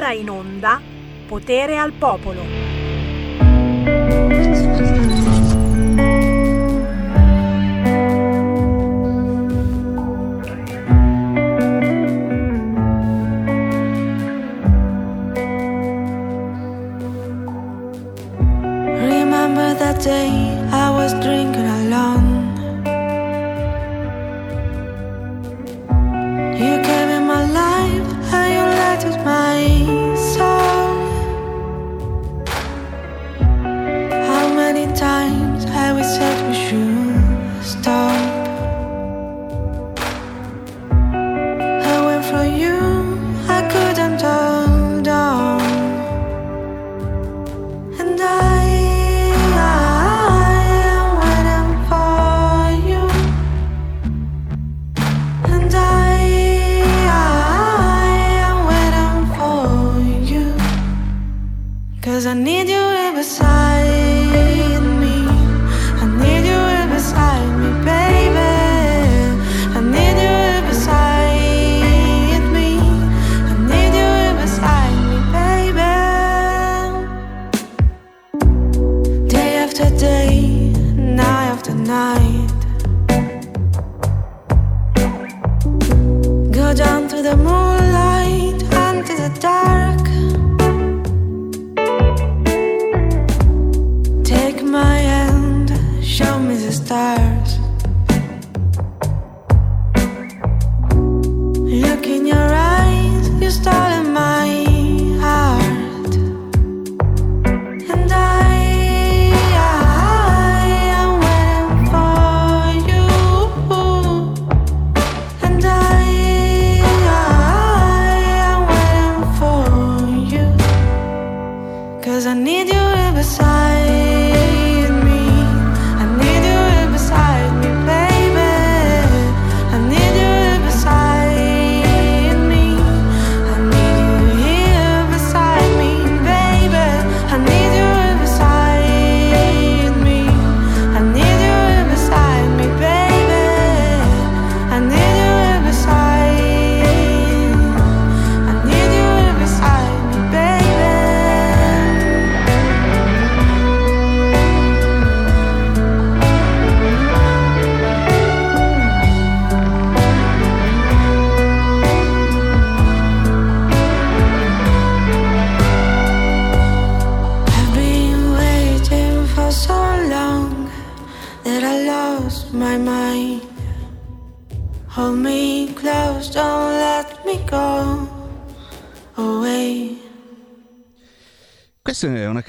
ora in onda Potere al Popolo. day I was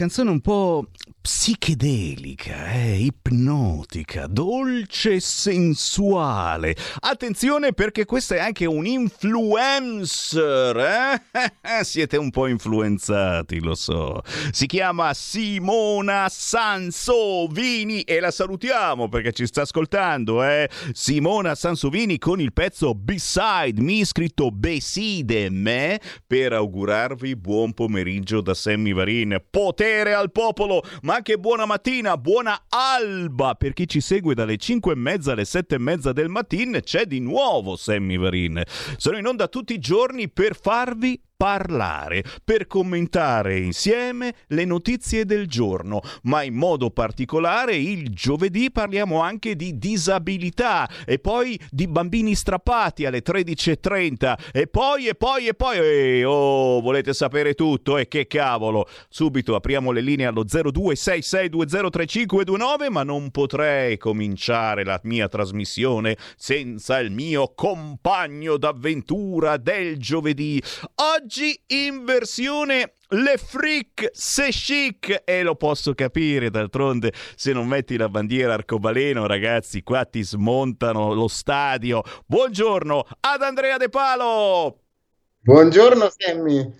canzone un po' psichedelica, eh? ipnotica, dolce e sensuale. Attenzione perché questa è anche un influencer, eh? Siete un po' influenzati, lo so. Si chiama Simona Sansovini e la salutiamo perché ci sta ascoltando, eh? Simona Sansovini con il pezzo Beside Me, scritto Beside me, per augurarvi buon pomeriggio da Sammy Varin. Potere al popolo, ma anche buona mattina, buona alba per chi ci segue dalle 5 e mezza alle 7 e mezza del mattino. C'è di nuovo Sammy Varin. Sono in onda tutti i giorni per farvi parlare, per commentare insieme le notizie del giorno, ma in modo particolare il giovedì parliamo anche di disabilità e poi di bambini strappati alle 13.30 e poi e poi e poi eh, oh, volete sapere tutto? E che cavolo! Subito apriamo le linee allo 0266203529 ma non potrei cominciare la mia trasmissione senza il mio compagno d'avventura del giovedì. Oggi in versione le freak se chic. E lo posso capire d'altronde se non metti la bandiera arcobaleno ragazzi qua ti smontano lo stadio. Buongiorno ad Andrea De Palo. Buongiorno Sammy,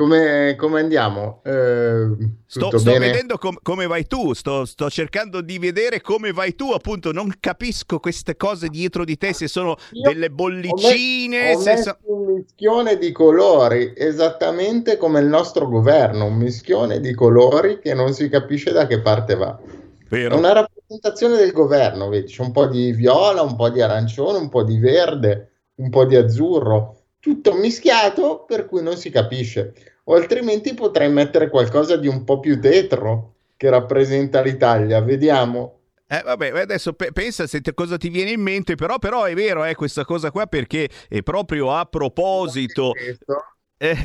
come, come andiamo? Eh, Sto, sto vedendo com- come vai tu, sto, sto cercando di vedere come vai tu, appunto non capisco queste cose dietro di te, se sono Io delle bollicine, Ho se messo so- un mischione di colori, esattamente come il nostro governo, un mischione di colori che non si capisce da che parte va. È vero? una rappresentazione del governo, vedi, c'è un po' di viola, un po' di arancione, un po' di verde, un po' di azzurro, tutto mischiato per cui non si capisce. O altrimenti potrei mettere qualcosa di un po' più tetro che rappresenta l'Italia. Vediamo. Eh, vabbè, adesso pe- pensa se te, cosa ti viene in mente, però, però è vero eh, questa cosa qua perché è proprio a proposito... Eh,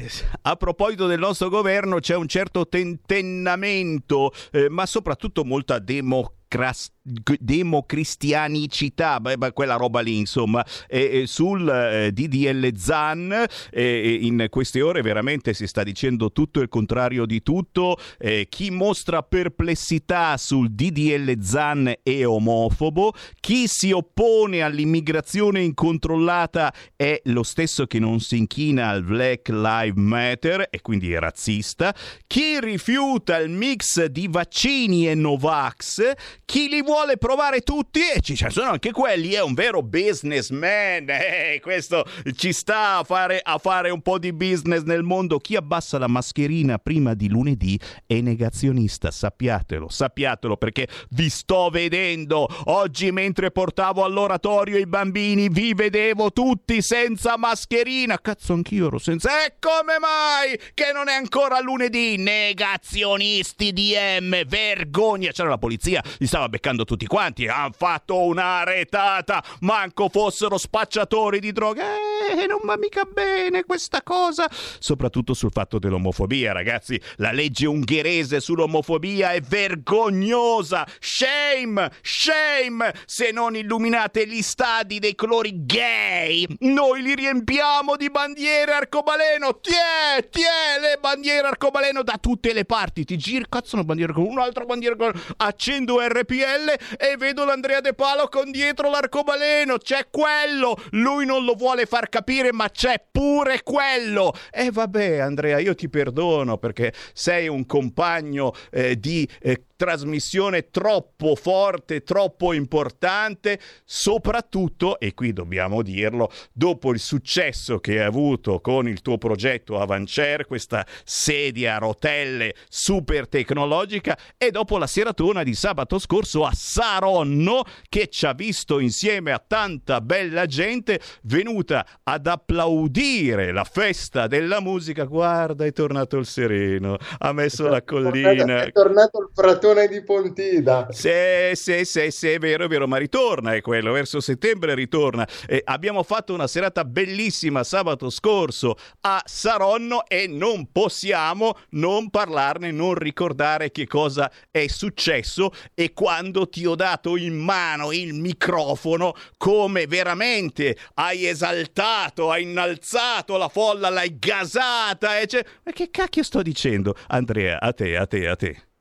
a proposito del nostro governo c'è un certo tentennamento, eh, ma soprattutto molta democrazia democristianicità, quella roba lì, insomma, e, e sul eh, DDL ZAN eh, in queste ore veramente si sta dicendo tutto il contrario di tutto. Eh, chi mostra perplessità sul DDL ZAN è omofobo, chi si oppone all'immigrazione incontrollata è lo stesso che non si inchina al Black Lives Matter e quindi è razzista, chi rifiuta il mix di vaccini e Novax, chi li vuole provare tutti e ci sono anche quelli, è un vero businessman, eh, questo ci sta a fare, a fare un po' di business nel mondo. Chi abbassa la mascherina prima di lunedì è negazionista, sappiatelo, sappiatelo perché vi sto vedendo. Oggi mentre portavo all'oratorio i bambini vi vedevo tutti senza mascherina. Cazzo, anch'io ero senza. E come mai che non è ancora lunedì? Negazionisti DM, vergogna. C'era la polizia, gli stava beccando tutti quanti. Hanno fatto una retata, manco fossero spacciatori di droga. Eh, non va mica bene questa cosa. Soprattutto sul fatto dell'omofobia, ragazzi. La legge ungherese sull'omofobia è vergognosa. Shame, shame. Se non illuminate gli stadi dei colori gay, noi li riempiamo di bandiere arcobaleno. Tiè, tiè, le bandiere arcobaleno da tutte le parti. Ti giri, cazzo, una bandiera con un'altra bandiera con... Accendo RPL e vedo l'Andrea De Palo con dietro l'arcobaleno. C'è quello. Lui non lo vuole far capire, ma c'è pure quello. E vabbè, Andrea, io ti perdono perché sei un compagno eh, di eh, trasmissione troppo forte, troppo importante, soprattutto, e qui dobbiamo dirlo, dopo il successo che hai avuto con il tuo progetto Avancer, questa sedia a rotelle super tecnologica, e dopo la seratona di sabato scorso a Saronno, che ci ha visto insieme a tanta bella gente venuta ad applaudire la festa della musica. Guarda, è tornato il sereno, ha messo la collina. È tornato il fratello maratone di Pontida. Sì, sì, sì, sì, è vero, è vero, ma ritorna è quello, verso settembre ritorna. Eh, abbiamo fatto una serata bellissima sabato scorso a Saronno e non possiamo non parlarne, non ricordare che cosa è successo e quando ti ho dato in mano il microfono, come veramente hai esaltato, hai innalzato la folla, l'hai gasata. E cioè... Ma che cacchio sto dicendo? Andrea, a te, a te, a te.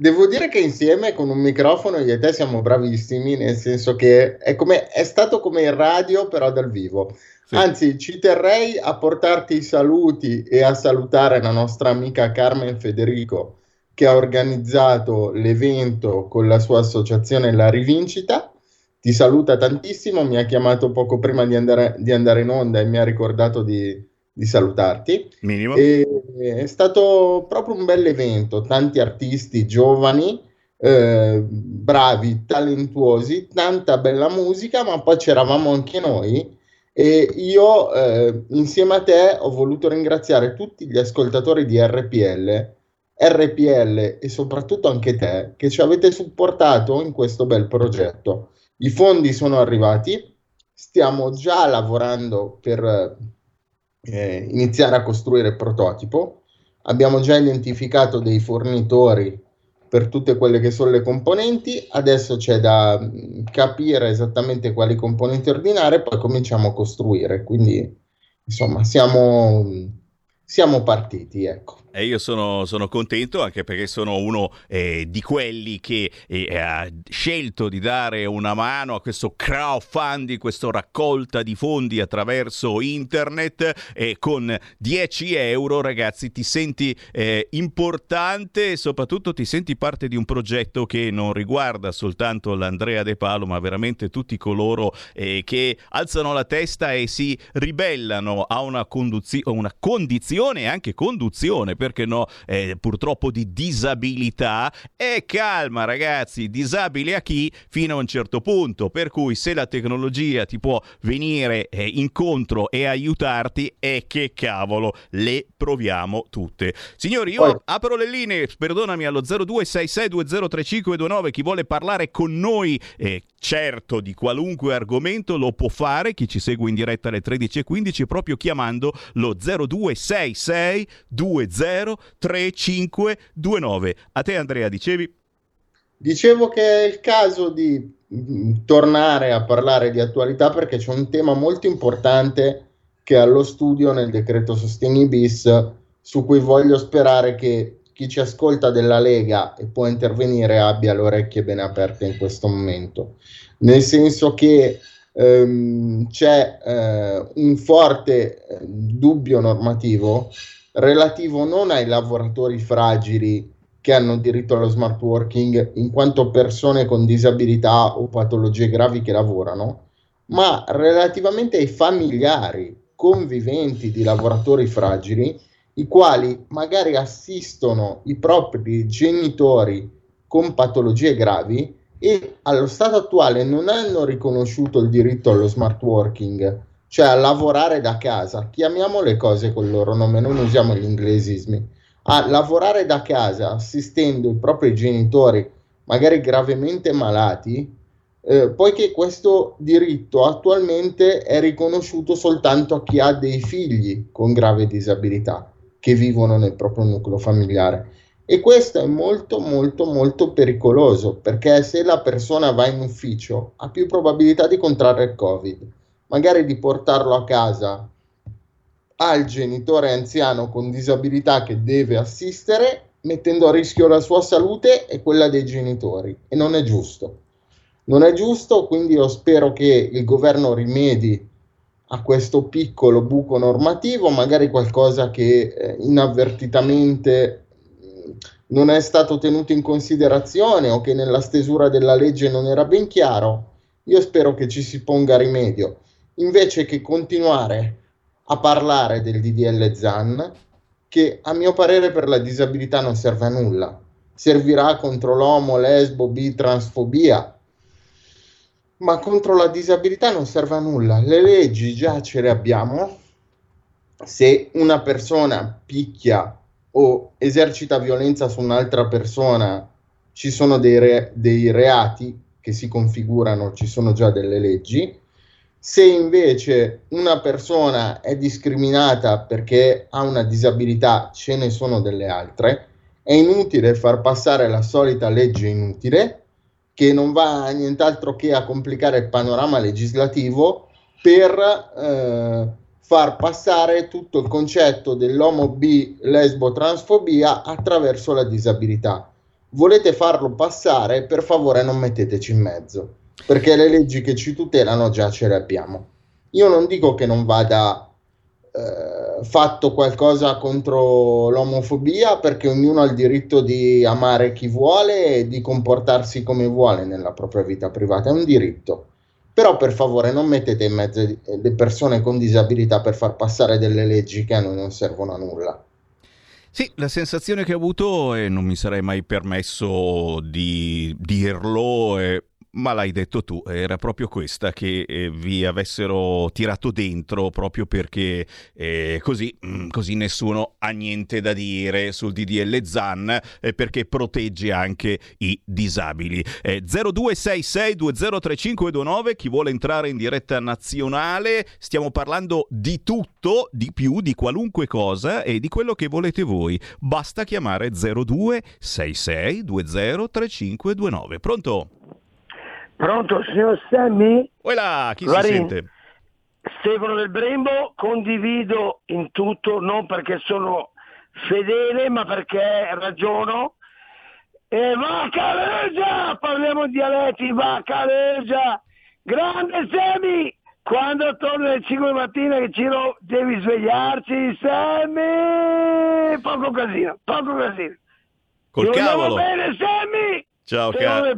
Devo dire che insieme con un microfono io e te siamo bravissimi, nel senso che è, come, è stato come il radio, però dal vivo. Sì. Anzi, ci terrei a portarti i saluti e a salutare la nostra amica Carmen Federico, che ha organizzato l'evento con la sua associazione La Rivincita. Ti saluta tantissimo, mi ha chiamato poco prima di andare, di andare in onda e mi ha ricordato di, di salutarti. Minimo. E, è stato proprio un bel evento, tanti artisti giovani, eh, bravi, talentuosi, tanta bella musica, ma poi c'eravamo anche noi. E io eh, insieme a te ho voluto ringraziare tutti gli ascoltatori di RPL, RPL e soprattutto anche te che ci avete supportato in questo bel progetto. I fondi sono arrivati, stiamo già lavorando per eh, iniziare a costruire il prototipo. Abbiamo già identificato dei fornitori per tutte quelle che sono le componenti, adesso c'è da mm, capire esattamente quali componenti ordinare e poi cominciamo a costruire. Quindi, insomma, siamo, siamo partiti, ecco. E io sono, sono, contento anche perché sono uno eh, di quelli che eh, ha scelto di dare una mano a questo crowdfunding, questa raccolta di fondi attraverso internet. E con 10 euro ragazzi ti senti eh, importante e soprattutto ti senti parte di un progetto che non riguarda soltanto l'Andrea De Palo ma veramente tutti coloro eh, che alzano la testa e si ribellano a una, conduzio- una condizione e anche conduzione perché no, eh, purtroppo di disabilità. E calma ragazzi, disabili a chi? Fino a un certo punto, per cui se la tecnologia ti può venire eh, incontro e aiutarti, e che cavolo, le proviamo tutte. Signori, io Poi... apro le linee, perdonami, allo 0266203529, chi vuole parlare con noi, eh, certo, di qualunque argomento lo può fare, chi ci segue in diretta alle 13.15 proprio chiamando lo 0266 203529. A te Andrea, dicevi? Dicevo che è il caso di mm, tornare a parlare di attualità perché c'è un tema molto importante che è allo studio nel decreto sostegni bis su cui voglio sperare che chi ci ascolta della Lega e può intervenire abbia le orecchie ben aperte in questo momento, nel senso che ehm, c'è eh, un forte eh, dubbio normativo relativo non ai lavoratori fragili che hanno diritto allo smart working in quanto persone con disabilità o patologie gravi che lavorano, ma relativamente ai familiari conviventi di lavoratori fragili i quali magari assistono i propri genitori con patologie gravi e allo stato attuale non hanno riconosciuto il diritto allo smart working, cioè a lavorare da casa. Chiamiamo le cose col loro nome, non usiamo gli inglesismi. A lavorare da casa assistendo i propri genitori, magari gravemente malati, eh, poiché questo diritto attualmente è riconosciuto soltanto a chi ha dei figli con grave disabilità che vivono nel proprio nucleo familiare. E questo è molto molto molto pericoloso perché se la persona va in ufficio ha più probabilità di contrarre il Covid, magari di portarlo a casa al genitore anziano con disabilità che deve assistere, mettendo a rischio la sua salute e quella dei genitori. E non è giusto. Non è giusto, quindi io spero che il governo rimedi a questo piccolo buco normativo, magari qualcosa che eh, inavvertitamente mm, non è stato tenuto in considerazione o che nella stesura della legge non era ben chiaro, io spero che ci si ponga rimedio, invece che continuare a parlare del DDL ZAN, che a mio parere per la disabilità non serve a nulla, servirà contro l'omo, lesbo, bi, transfobia, ma contro la disabilità non serve a nulla. Le leggi già ce le abbiamo. Se una persona picchia o esercita violenza su un'altra persona, ci sono dei, re- dei reati che si configurano, ci sono già delle leggi. Se invece una persona è discriminata perché ha una disabilità, ce ne sono delle altre. È inutile far passare la solita legge inutile che non va a nient'altro che a complicare il panorama legislativo per eh, far passare tutto il concetto dell'omo B lesbo transfobia attraverso la disabilità. Volete farlo passare? Per favore non metteteci in mezzo, perché le leggi che ci tutelano già ce le abbiamo. Io non dico che non vada eh, fatto qualcosa contro l'omofobia perché ognuno ha il diritto di amare chi vuole e di comportarsi come vuole nella propria vita privata, è un diritto. Però per favore non mettete in mezzo le persone con disabilità per far passare delle leggi che a noi non servono a nulla. Sì, la sensazione che ho avuto, e non mi sarei mai permesso di dirlo, è ma l'hai detto tu, era proprio questa che eh, vi avessero tirato dentro proprio perché eh, così, mm, così, nessuno ha niente da dire sul DDL ZAN eh, perché protegge anche i disabili. 0266203529, chi vuole entrare in diretta nazionale, stiamo parlando di tutto, di più, di qualunque cosa e di quello che volete voi. Basta chiamare 0266203529. Pronto? Pronto, signor Sammy? Voilà, chi Larin. si sente? Stefano del Brembo, condivido in tutto, non perché sono fedele, ma perché ragiono. E Vaccaleggia! Parliamo di dialetti, Vaccaleggia! Grande Sammy! Quando torni alle 5 di mattina che ci devi svegliarci, Sammy! Poco casino, poco casino. Col Io cavolo! bene, Sammy! Ciao caro.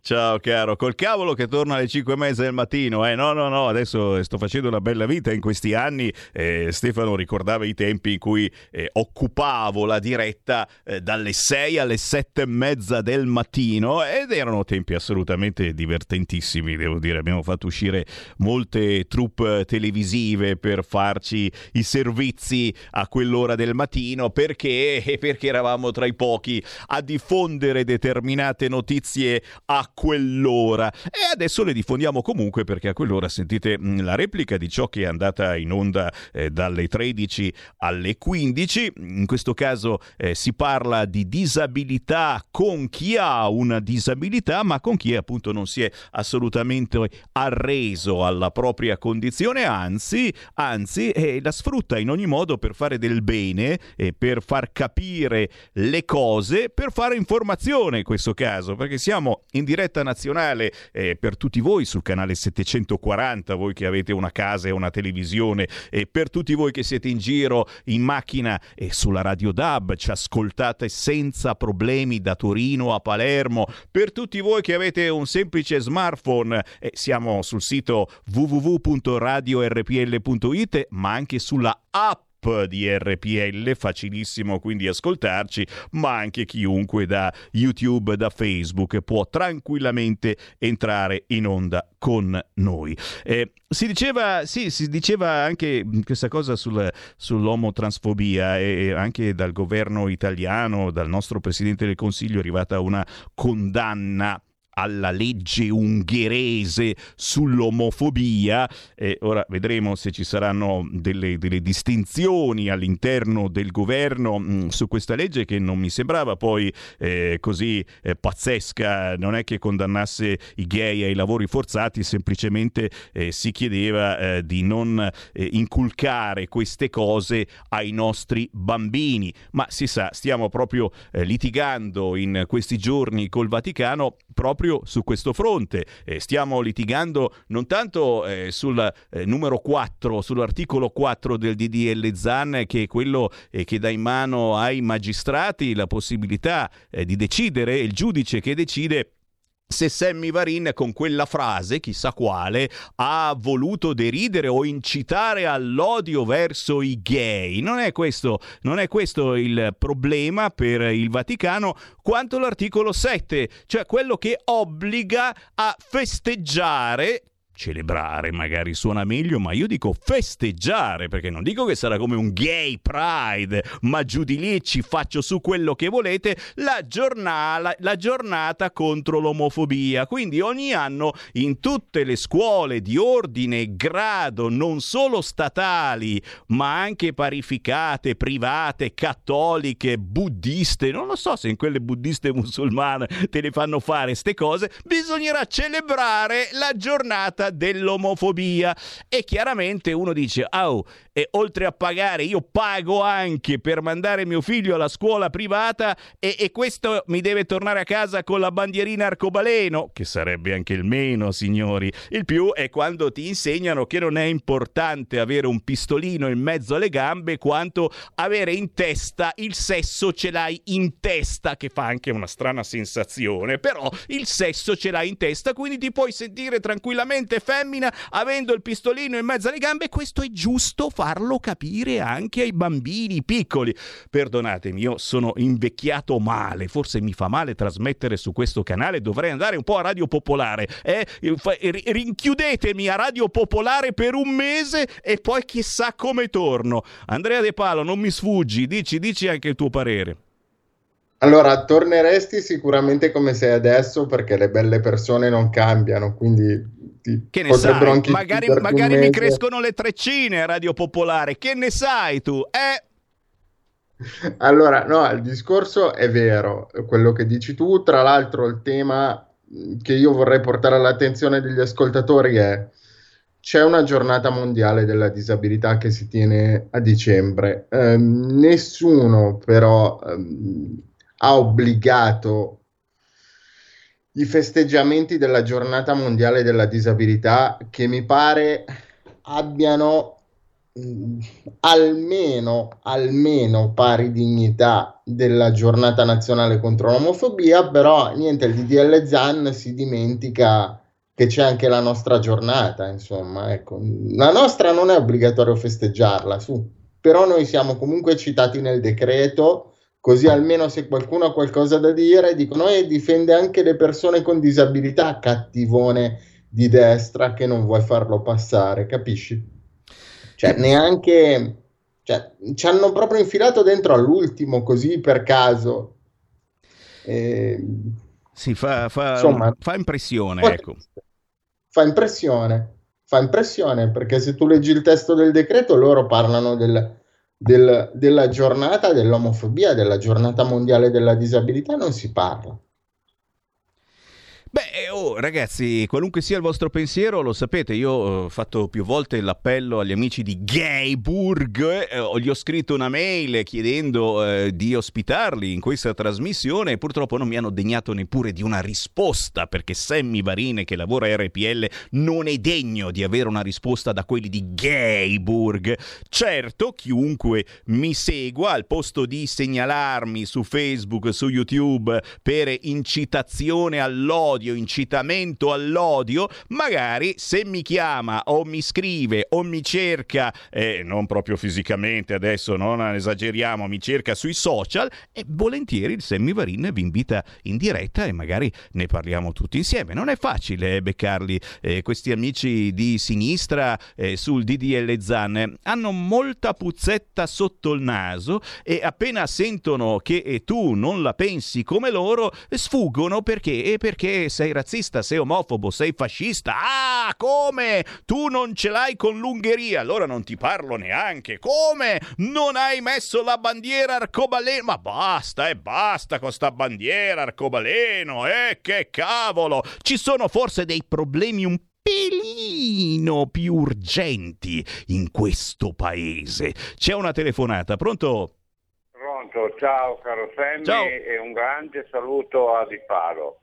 Ciao caro, col cavolo che torna alle 5 e mezza del mattino. Eh, no, no, no, adesso sto facendo una bella vita in questi anni. Eh, Stefano ricordava i tempi in cui eh, occupavo la diretta eh, dalle 6 alle 7 e mezza del mattino ed erano tempi assolutamente divertentissimi, devo dire. Abbiamo fatto uscire molte troupe televisive per farci i servizi a quell'ora del mattino perché, perché eravamo tra i pochi a diffondere determinati determinate notizie a quell'ora. E adesso le diffondiamo comunque perché a quell'ora sentite mm, la replica di ciò che è andata in onda eh, dalle 13 alle 15 in questo caso eh, si parla di disabilità con chi ha una disabilità ma con chi appunto non si è assolutamente arreso alla propria condizione. Anzi anzi eh, la sfrutta in ogni modo per fare del bene e per far capire le cose per fare informazione questo caso, perché siamo in diretta nazionale eh, per tutti voi sul canale 740, voi che avete una casa e una televisione, e per tutti voi che siete in giro in macchina e sulla Radio DAB, ci ascoltate senza problemi da Torino a Palermo, per tutti voi che avete un semplice smartphone, eh, siamo sul sito www.radiorpl.it, ma anche sulla app di RPL, facilissimo quindi ascoltarci, ma anche chiunque da YouTube, da Facebook può tranquillamente entrare in onda con noi. Eh, si, diceva, sì, si diceva anche questa cosa sul, sull'omotransfobia e anche dal governo italiano, dal nostro Presidente del Consiglio è arrivata una condanna alla legge ungherese sull'omofobia. E ora vedremo se ci saranno delle, delle distinzioni all'interno del governo mh, mm, su questa legge che non mi sembrava poi eh, così eh, pazzesca. Non è che condannasse i gay ai lavori forzati, semplicemente eh, si chiedeva eh, di non eh, inculcare queste cose ai nostri bambini. Ma si sa, stiamo proprio eh, litigando in questi giorni col Vaticano proprio proprio su questo fronte. Eh, stiamo litigando non tanto eh, sul eh, numero 4, sull'articolo 4 del DDL ZAN, che è quello eh, che dà in mano ai magistrati la possibilità eh, di decidere, il giudice che decide se Sammy Varin con quella frase, chissà quale, ha voluto deridere o incitare all'odio verso i gay. Non è questo, non è questo il problema per il Vaticano, quanto l'articolo 7, cioè quello che obbliga a festeggiare celebrare magari suona meglio, ma io dico festeggiare, perché non dico che sarà come un gay pride, ma giù di lì ci faccio su quello che volete, la, giornala, la giornata contro l'omofobia. Quindi ogni anno in tutte le scuole di ordine e grado, non solo statali, ma anche parificate, private, cattoliche, buddiste, non lo so se in quelle buddiste musulmane te le fanno fare ste cose, bisognerà celebrare la giornata dell'omofobia. E chiaramente uno dice, oh, e oltre a pagare, io pago anche per mandare mio figlio alla scuola privata e, e questo mi deve tornare a casa con la bandierina arcobaleno, che sarebbe anche il meno, signori. Il più è quando ti insegnano che non è importante avere un pistolino in mezzo alle gambe quanto avere in testa il sesso ce l'hai in testa, che fa anche una strana sensazione, però il sesso ce l'hai in testa, quindi ti puoi sentire tranquillamente gente femmina avendo il pistolino in mezzo alle gambe, questo è giusto farlo capire anche ai bambini piccoli. Perdonatemi, io sono invecchiato male, forse mi fa male trasmettere su questo canale, dovrei andare un po' a Radio Popolare. Eh? Rinchiudetemi a Radio Popolare per un mese e poi chissà come torno. Andrea De Palo, non mi sfuggi, dici, dici anche il tuo parere. Allora, torneresti sicuramente come sei adesso perché le belle persone non cambiano, quindi ti che ne sai? Magari, magari mi crescono le treccine a Radio Popolare, che ne sai tu? Eh? Allora, no, il discorso è vero, quello che dici tu, tra l'altro il tema che io vorrei portare all'attenzione degli ascoltatori è c'è una giornata mondiale della disabilità che si tiene a dicembre. Eh, nessuno però eh, ha obbligato i festeggiamenti della giornata mondiale della disabilità che mi pare abbiano mh, almeno, almeno pari dignità della giornata nazionale contro l'omofobia, però niente, il DDL ZAN si dimentica che c'è anche la nostra giornata, insomma, ecco. La nostra non è obbligatorio festeggiarla, su. Però noi siamo comunque citati nel decreto, così almeno se qualcuno ha qualcosa da dire, dicono e difende anche le persone con disabilità, cattivone di destra che non vuoi farlo passare, capisci? Cioè, neanche cioè, ci hanno proprio infilato dentro all'ultimo così per caso. E... Sì, fa, fa, Insomma, fa impressione, ecco fa impressione, fa impressione perché se tu leggi il testo del decreto loro parlano del, del, della giornata dell'omofobia, della giornata mondiale della disabilità, non si parla. Beh, oh, ragazzi, qualunque sia il vostro pensiero, lo sapete, io ho fatto più volte l'appello agli amici di Gayburg, eh, gli ho scritto una mail chiedendo eh, di ospitarli in questa trasmissione e purtroppo non mi hanno degnato neppure di una risposta, perché Sammy Varine che lavora a RPL non è degno di avere una risposta da quelli di Gayburg. Certo, chiunque mi segua, al posto di segnalarmi su Facebook, su YouTube per incitazione all'odio, odio, incitamento all'odio, magari se mi chiama o mi scrive o mi cerca, eh, non proprio fisicamente adesso, non esageriamo, mi cerca sui social e volentieri il Semivarin vi invita in diretta e magari ne parliamo tutti insieme. Non è facile eh, beccarli eh, questi amici di sinistra eh, sul DDL Zan, hanno molta puzzetta sotto il naso e appena sentono che eh, tu non la pensi come loro, sfuggono perché, perché sei razzista, sei omofobo, sei fascista. Ah, come? Tu non ce l'hai con l'Ungheria, allora non ti parlo neanche. Come? Non hai messo la bandiera arcobaleno? Ma basta e eh, basta con sta bandiera arcobaleno, eh, che cavolo! Ci sono forse dei problemi un pelino più urgenti in questo paese. C'è una telefonata, pronto? Pronto, ciao caro Sammy ciao. e un grande saluto a Di Palo.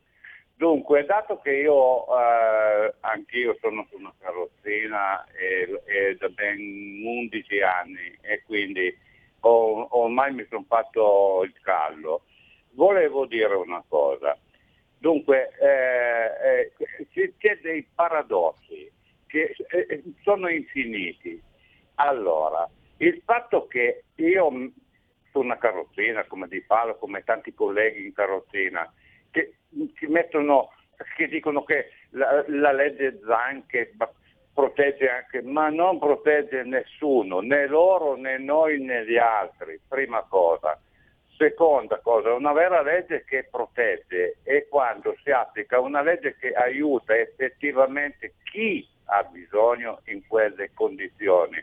Dunque, dato che io eh, anch'io sono su una carrozzina e, e, da ben 11 anni e quindi ho, ormai mi sono fatto il callo, volevo dire una cosa. Dunque, eh, eh, c'è dei paradossi che eh, sono infiniti. Allora, il fatto che io su una carrozzina, come Di Palo, come tanti colleghi in carrozzina, ci mettono, che dicono che la, la legge Zan che protegge anche, ma non protegge nessuno, né loro né noi né gli altri, prima cosa. Seconda cosa, una vera legge che protegge è quando si applica una legge che aiuta effettivamente chi ha bisogno in quelle condizioni.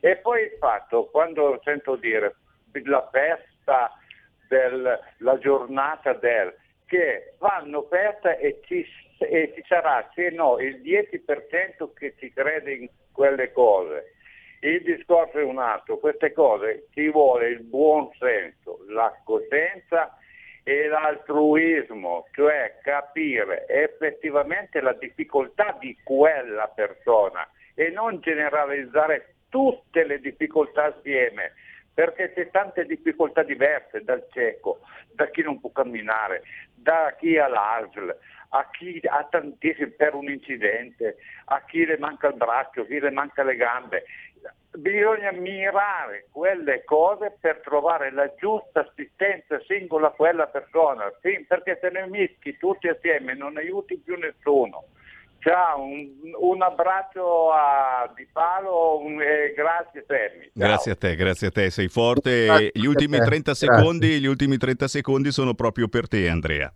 E poi il fatto, quando sento dire la festa della giornata del che vanno aperte e ci, e ci sarà, se no, il 10% che ci crede in quelle cose. Il discorso è un altro, queste cose ci vuole il buon senso, la coscienza e l'altruismo, cioè capire effettivamente la difficoltà di quella persona e non generalizzare tutte le difficoltà assieme, perché c'è tante difficoltà diverse dal cieco, da chi non può camminare, da chi ha l'ASL, a chi ha tantissimi per un incidente, a chi le manca il braccio, a chi le manca le gambe. Bisogna mirare quelle cose per trovare la giusta assistenza singola a quella persona, perché se ne mischi tutti assieme non aiuti più nessuno. Ciao, un, un, abbraccio a Di Palo un, e grazie Fermi. Grazie a te, grazie a te, sei forte. Gli ultimi, 30 secondi, gli ultimi 30 secondi sono proprio per te Andrea.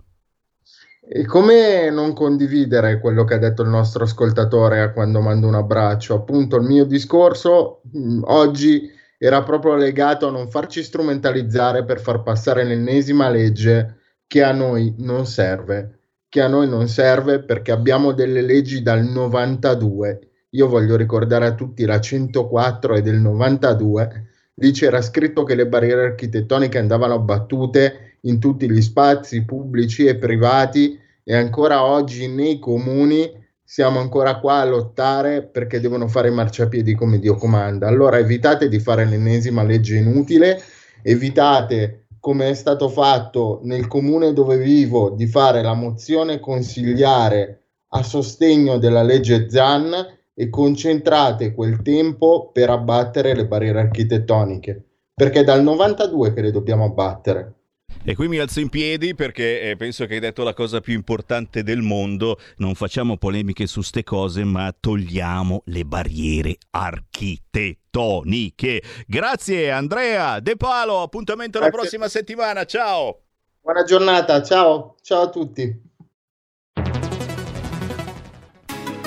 E come non condividere quello che ha detto il nostro ascoltatore quando mando un abbraccio? Appunto, il mio discorso mh, mm, oggi era proprio legato a non farci strumentalizzare per far passare l'ennesima legge che a noi non serve che a noi non serve perché abbiamo delle leggi dal 92. Io voglio ricordare a tutti la 104 è del 92. Lì c'era scritto che le barriere architettoniche andavano abbattute in tutti gli spazi pubblici e privati e ancora oggi nei comuni siamo ancora qua a lottare perché devono fare marciapiedi come Dio comanda. Allora evitate di fare l'ennesima legge inutile, evitate, come è stato fatto nel comune dove vivo, di fare la mozione consigliare a sostegno della legge ZAN e concentrate quel tempo per abbattere le barriere architettoniche, perché è dal 92 che le dobbiamo abbattere. E qui mi alzo in piedi perché eh, penso che hai detto la cosa più importante del mondo. Non facciamo polemiche su ste cose, ma togliamo le barriere architettoniche. Grazie Andrea De Palo, appuntamento Grazie. la prossima settimana. Ciao. Buona giornata, ciao. Ciao a tutti.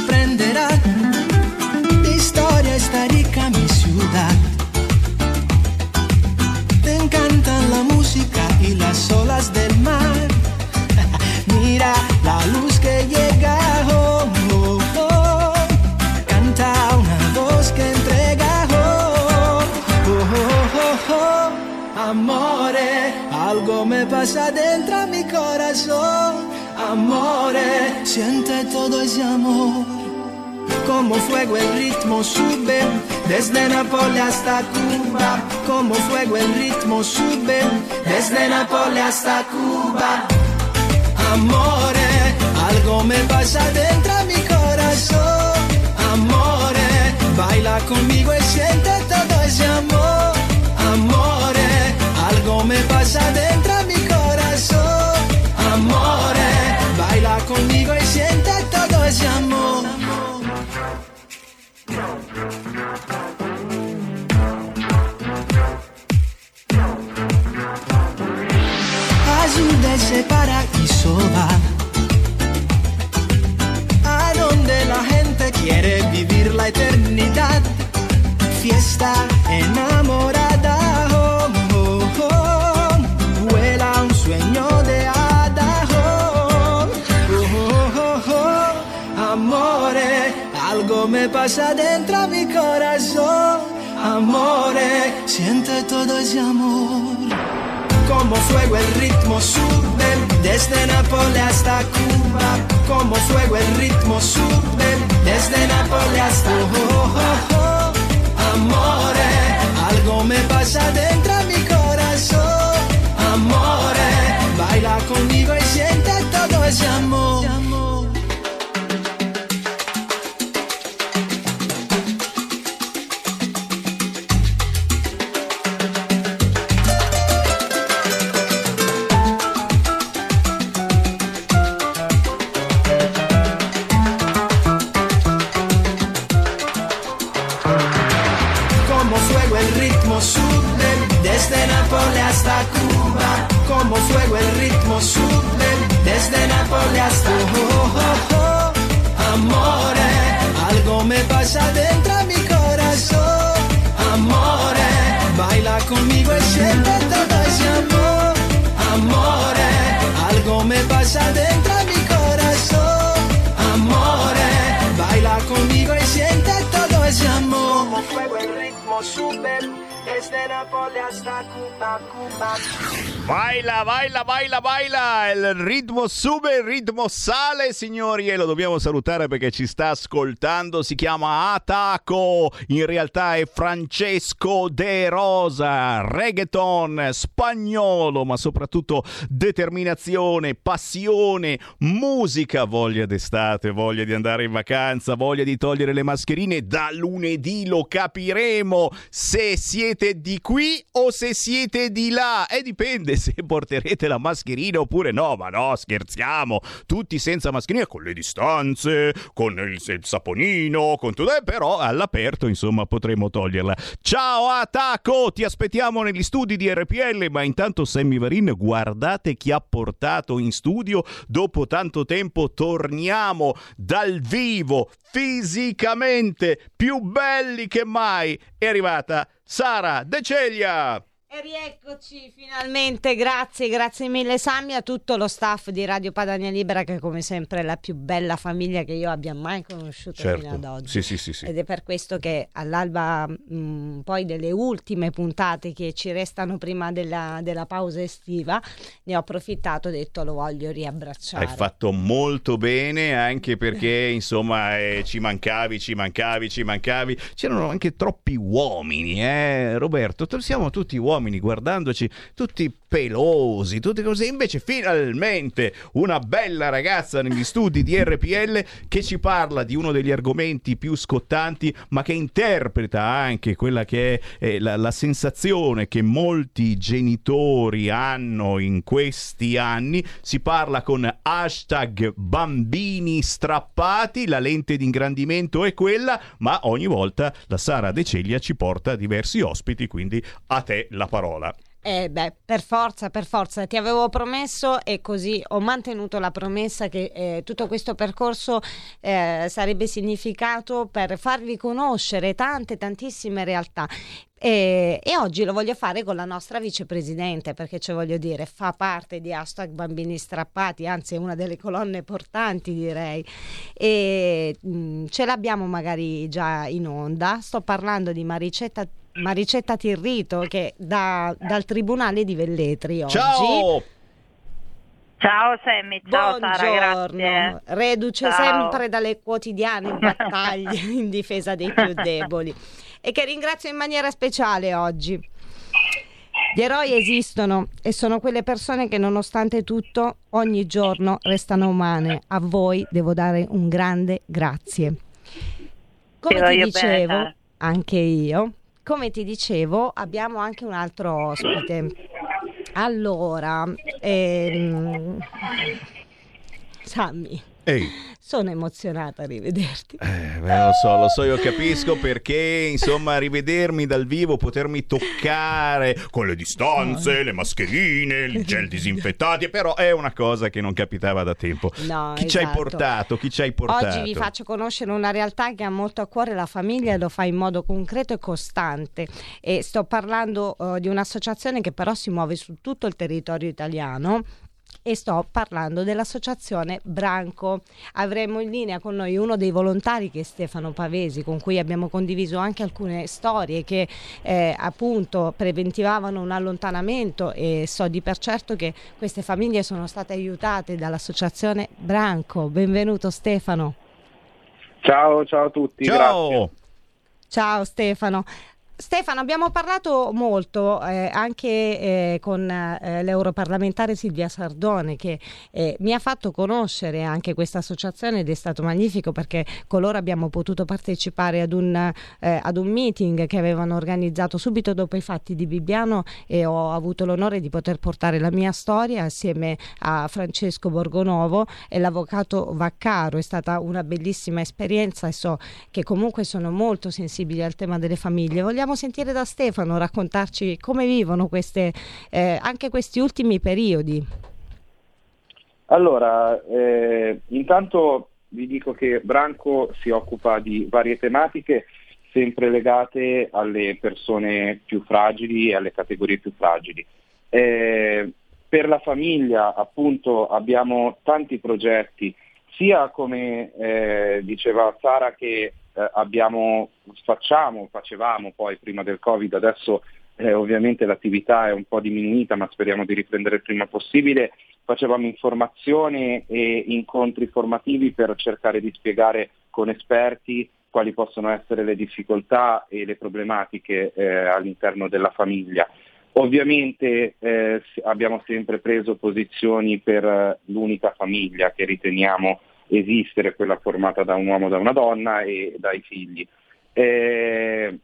Sorprenderá. Historia está rica, mi ciudad. Te encantan la música y las olas del mar. Mira la luz que llega. oh, oh, oh. Canta una voz que entrega. oh. Amore, algo me pasa dentro a mi corazón. Amore, siente todo ese amor. Como fuego el ritmo sube desde Nápoles hasta Cuba. Como fuego el ritmo sube desde Nápoles hasta Cuba. Amore, algo me pasa dentro a mi corazón. Amore, baila conmigo y siente todo ese amor. Amore, algo me pasa dentro a mi corazón. Amore, baila conmigo y siente todo ese amor. Azul de ese paraíso va A donde la gente quiere vivir la eternidad. Fiesta enamorada pasa dentro a mi corazón Amore, siente todo ese amor como fuego el ritmo sube desde Nápoles hasta Cuba. Como fuego el ritmo sube desde Nápoles hasta oh, oh. Amore, algo me pasa dentro a mi corazón. Amore, baila conmigo y siente todo ese amor. Pasa dentro mi corazón. Amore, baila conmigo y siente todo ese amor. Amore, algo me pasa dentro mi corazón. Amore, baila conmigo y siente todo ese amor. Como fuego el ritmo sube desde Nápoles hasta Cuba, Cuba. Baila, baila, baila, baila. Il ritmo sube, il ritmo sale, signori. E lo dobbiamo salutare perché ci sta ascoltando. Si chiama Ataco. In realtà è Francesco De Rosa. Reggaeton spagnolo, ma soprattutto determinazione, passione, musica, voglia d'estate, voglia di andare in vacanza, voglia di togliere le mascherine. Da lunedì lo capiremo se siete di qui o se siete di là. E dipende se porterete la mascherina oppure no. Ma no, scherziamo. Tutti senza mascherina, con le distanze, con il, il saponino, con tutto. Eh, però all'aperto, insomma, potremo toglierla. Ciao Attacco, ti aspettiamo negli studi di RPL. Ma intanto, Sammy Varin, guardate chi ha portato in studio. Dopo tanto tempo torniamo dal vivo, fisicamente, più belli che mai. È arrivata Sara De Celia. E rieccoci finalmente, grazie, grazie mille Sammy, a tutto lo staff di Radio Padania Libera che come sempre è la più bella famiglia che io abbia mai conosciuto Certo. fino ad oggi. Sì, sì, sì, sì. Ed è per questo che all'alba mh, poi delle ultime puntate che ci restano prima della, della pausa estiva, ne ho approfittato e ho detto lo voglio riabbracciare. Hai fatto molto bene anche perché insomma eh, ci mancavi, ci mancavi, ci mancavi. C'erano anche troppi uomini, eh Roberto? Siamo tutti uomini guardandoci, tutti pelosi, tutti così. Invece finalmente una bella ragazza negli studi di RPL che ci parla di uno degli argomenti più scottanti, ma che interpreta anche quella che è eh, la, la sensazione che molti genitori hanno in questi anni. Si parla con hashtag bambini strappati, la lente di ingrandimento è quella, ma ogni volta la Sara De Ceglia ci porta diversi ospiti, quindi a te la parola. Eh beh, per forza, per forza, ti avevo promesso e così ho mantenuto la promessa che eh, tutto questo percorso eh, sarebbe significato per farvi conoscere tante, tantissime realtà. E, e oggi lo voglio fare con la nostra vicepresidente perché ci voglio dire, fa parte di hashtag bambini strappati, anzi è una delle colonne portanti direi. E mh, ce l'abbiamo magari già in onda. Sto parlando di Maricetta Maricetta Tirrito che da- dal Tribunale di Velletri oggi. Ciao! Ciao Sammy, ciao Sara, Buongiorno, grazie. reduce Ciao. sempre dalle quotidiane battaglie in difesa dei più deboli e che ringrazio in maniera speciale oggi. Gli eroi esistono e sono quelle persone che nonostante tutto ogni giorno restano umane. A voi devo dare un grande grazie. Come Ti ti dicevo, bene, Sara. anche io, come ti dicevo, abbiamo anche un altro ospite. Allora, ehm, Sammy, Ehi. sono emozionata a rivederti. Eh, beh, lo so, lo so, io capisco perché, insomma, rivedermi dal vivo, potermi toccare con le distanze, le mascherine, il gel disinfettati, però è una cosa che non capitava da tempo. No, chi ci hai esatto. portato? Chi ci hai portato? Oggi vi faccio conoscere una realtà che ha molto a cuore la famiglia e lo fa in modo concreto e costante. E sto parlando eh, di un'associazione che però si muove su tutto il territorio italiano. E sto parlando dell'associazione Branco. Avremo in linea con noi uno dei volontari che è Stefano Pavesi, con cui abbiamo condiviso anche alcune storie che eh, appunto preventivavano un allontanamento e so di per certo che queste famiglie sono state aiutate dall'associazione Branco. Benvenuto Stefano. Ciao, ciao a tutti. Ciao. Ciao Stefano. Stefano, abbiamo parlato molto eh, anche eh, con eh, l'europarlamentare Silvia Sardone che eh, mi ha fatto conoscere anche questa associazione ed è stato magnifico perché con loro abbiamo potuto partecipare ad un, eh, ad un meeting che avevano organizzato subito dopo i fatti di Bibbiano e ho avuto l'onore di poter portare la mia storia assieme a Francesco Borgonovo e l'avvocato Vaccaro. È stata una bellissima esperienza e so che comunque sono molto sensibili al tema delle famiglie. Vogliamo sentire da Stefano raccontarci come vivono queste, eh, anche questi ultimi periodi. Allora, eh, intanto vi dico che Branco si occupa di varie tematiche sempre legate alle persone più fragili e alle categorie più fragili. Eh, per la famiglia appunto abbiamo tanti progetti, sia come eh, diceva Sara che eh, abbiamo, facciamo, facevamo poi prima del Covid, adesso eh, ovviamente l'attività è un po' diminuita ma speriamo di riprendere il prima possibile, facevamo informazione e incontri formativi per cercare di spiegare con esperti quali possono essere le difficoltà e le problematiche eh, all'interno della famiglia. Ovviamente eh, abbiamo sempre preso posizioni per eh, l'unica famiglia che riteniamo esistere, quella formata da un uomo, da una donna e dai figli. Eh,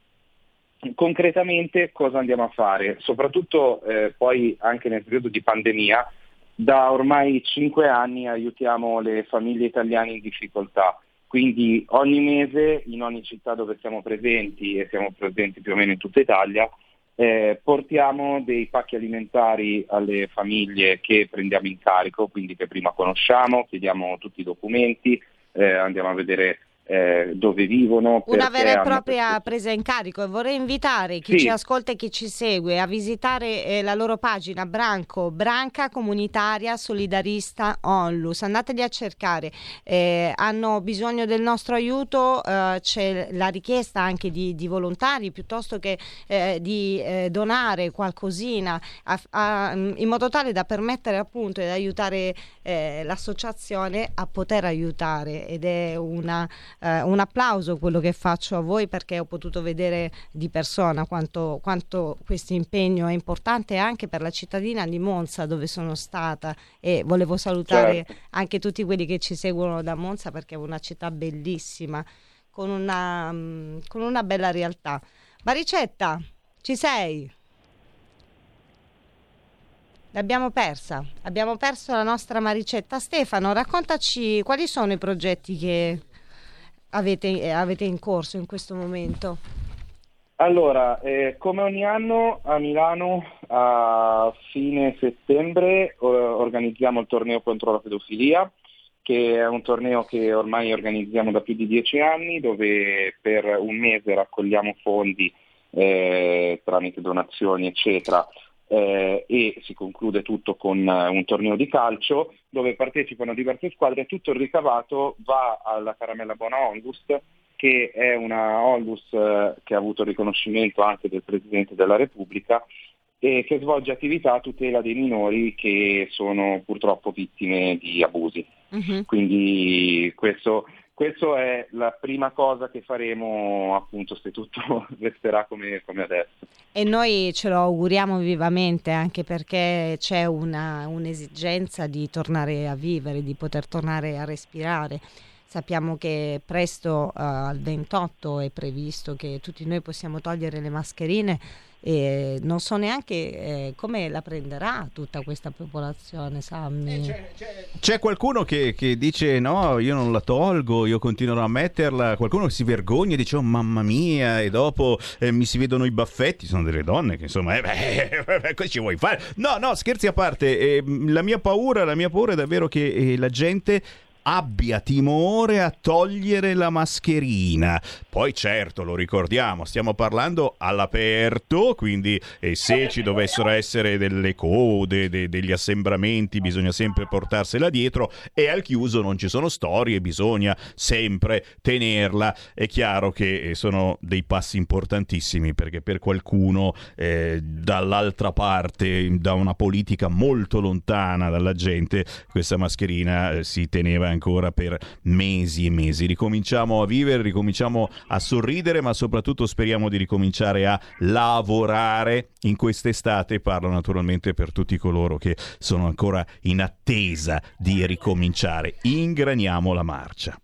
concretamente cosa andiamo a fare? Soprattutto eh, poi anche nel periodo di pandemia, da ormai cinque anni aiutiamo le famiglie italiane in difficoltà. Quindi ogni mese in ogni città dove siamo presenti e siamo presenti più o meno in tutta Italia, eh, portiamo dei pacchi alimentari alle famiglie che prendiamo in carico, quindi che prima conosciamo, chiediamo tutti i documenti, eh, andiamo a vedere eh, dove vivono. Una vera e hanno propria questo- presa in carico e vorrei invitare chi Sì. ci ascolta e chi ci segue a visitare eh, la loro pagina Branco, Branca Comunitaria Solidarista Onlus. Andateli a cercare, eh, hanno bisogno del nostro aiuto, eh, c'è la richiesta anche di, di volontari piuttosto che eh, di eh, donare qualcosina a- a- in modo tale da permettere appunto ed aiutare l'associazione a poter aiutare ed è una, eh, un applauso quello che faccio a voi perché ho potuto vedere di persona quanto, quanto questo impegno è importante anche per la cittadina di Monza dove sono stata e volevo salutare Certo. anche tutti quelli che ci seguono da Monza perché è una città bellissima con una, mm, con una bella realtà. Maricetta, ci sei? L'abbiamo persa, abbiamo perso la nostra Maricetta. Stefano, raccontaci quali sono i progetti che avete, eh, avete in corso in questo momento. Allora, eh, come ogni anno a Milano a fine settembre organizziamo il torneo contro la pedofilia, che è un torneo che ormai organizziamo da più di dieci anni, dove per un mese raccogliamo fondi eh, tramite donazioni, eccetera, eh, e si conclude tutto con eh, un torneo di calcio dove partecipano diverse squadre e tutto il ricavato va alla Caramella Bona Onlus che è una Onlus eh, che ha avuto riconoscimento anche del Presidente della Repubblica e che svolge attività a tutela dei minori che sono purtroppo vittime di abusi. Quindi questo, questo è la prima cosa che faremo appunto se tutto resterà come, come adesso. E noi ce lo auguriamo vivamente anche perché c'è una, un'esigenza di tornare a vivere, di poter tornare a respirare. Sappiamo che presto eh, al 28 è previsto che tutti noi possiamo togliere le mascherine e non so neanche eh, come la prenderà tutta questa popolazione, Sammy. C'è qualcuno che, che dice no, io non la tolgo, io continuerò a metterla, qualcuno che si vergogna e dice oh mamma mia e dopo eh, mi si vedono i baffetti, sono delle donne che insomma, eh, beh, cosa ci vuoi fare? No, no, scherzi a parte, eh, la mia paura, la mia paura è davvero che eh, la gente abbia timore a togliere la mascherina. Poi certo, lo ricordiamo, stiamo parlando all'aperto, quindi eh, se ci dovessero essere delle code, de- degli assembramenti, bisogna sempre portarsela dietro e al chiuso non ci sono storie, bisogna sempre tenerla. È chiaro che eh, sono dei passi importantissimi perché per qualcuno eh, dall'altra parte, da una politica molto lontana dalla gente, questa mascherina eh, si teneva ancora per mesi e mesi. Ricominciamo a vivere, ricominciamo a sorridere, ma soprattutto speriamo di ricominciare a lavorare in quest'estate. Parlo naturalmente per tutti coloro che sono ancora in attesa di ricominciare. Ingraniamo la marcia.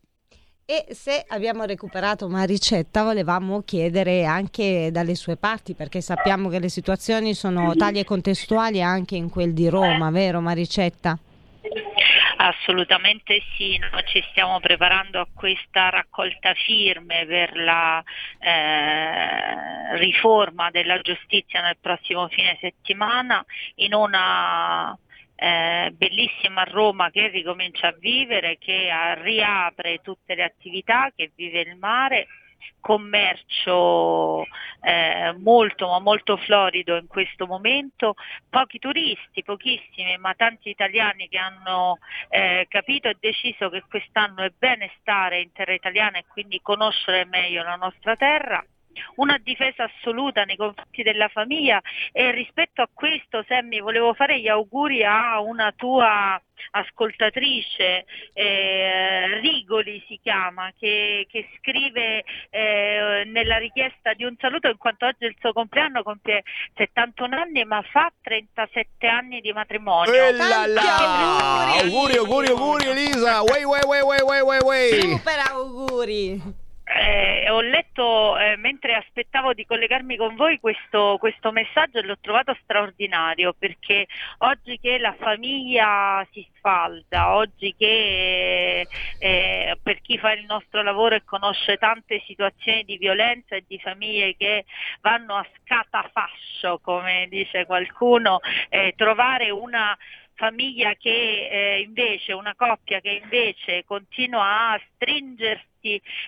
E se abbiamo recuperato una ricetta, volevamo chiedere anche dalle sue parti, perché sappiamo che le situazioni sono tali e contestuali anche in quel di Roma, vero Maricetta? Assolutamente sì, noi ci stiamo preparando a questa raccolta firme per la eh, riforma della giustizia nel prossimo fine settimana in una eh, bellissima Roma che ricomincia a vivere, che riapre tutte le attività, che vive il mare commercio eh, molto ma molto florido in questo momento, pochi turisti, pochissimi, ma tanti italiani che hanno eh, capito e deciso che quest'anno è bene stare in terra italiana e quindi conoscere meglio la nostra terra una difesa assoluta nei confronti della famiglia e rispetto a questo Sammy volevo fare gli auguri a una tua ascoltatrice eh, Rigoli si chiama che, che scrive eh, nella richiesta di un saluto in quanto oggi è il suo compleanno compie 71 anni ma fa 37 anni di matrimonio! Auguri, auguri, auguri Elisa! Way, way, way, way, way, way, way. Super auguri! Eh, ho letto eh, mentre aspettavo di collegarmi con voi questo, questo messaggio e l'ho trovato straordinario perché oggi che la famiglia si sfalda, oggi che eh, per chi fa il nostro lavoro e conosce tante situazioni di violenza e di famiglie che vanno a scatafascio, come dice qualcuno, eh, trovare una famiglia che eh, invece, una coppia che invece continua a stringersi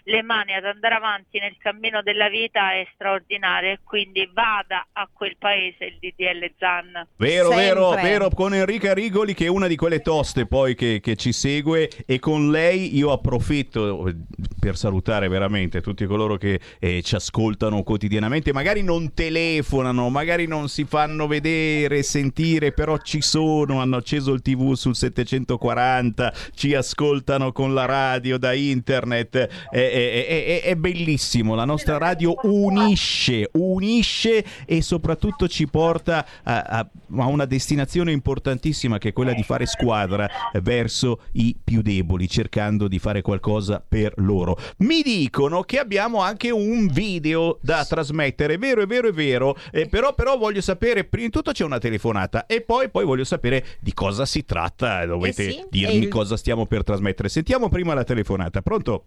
le mani ad andare avanti nel cammino della vita è straordinaria e quindi vada a quel paese il DDL Zan. Vero, Sempre. vero, vero, con Enrica Rigoli che è una di quelle toste poi che, che ci segue e con lei io approfitto eh, per salutare veramente tutti coloro che eh, ci ascoltano quotidianamente, magari non telefonano, magari non si fanno vedere, sentire, però ci sono, hanno acceso il tv sul 740, ci ascoltano con la radio da internet è, è, è, è, bellissimo. La nostra radio unisce, unisce e soprattutto ci porta a, a, a, una destinazione importantissima che è quella di fare squadra verso i più deboli, cercando di fare qualcosa per loro. Mi dicono che abbiamo anche un video da trasmettere, vero, è vero, è vero, eh, però, però voglio sapere, prima di tutto c'è una telefonata e poi, poi voglio sapere di cosa si tratta, dovete eh sì, dirmi il... cosa stiamo per trasmettere. Sentiamo prima la telefonata, pronto?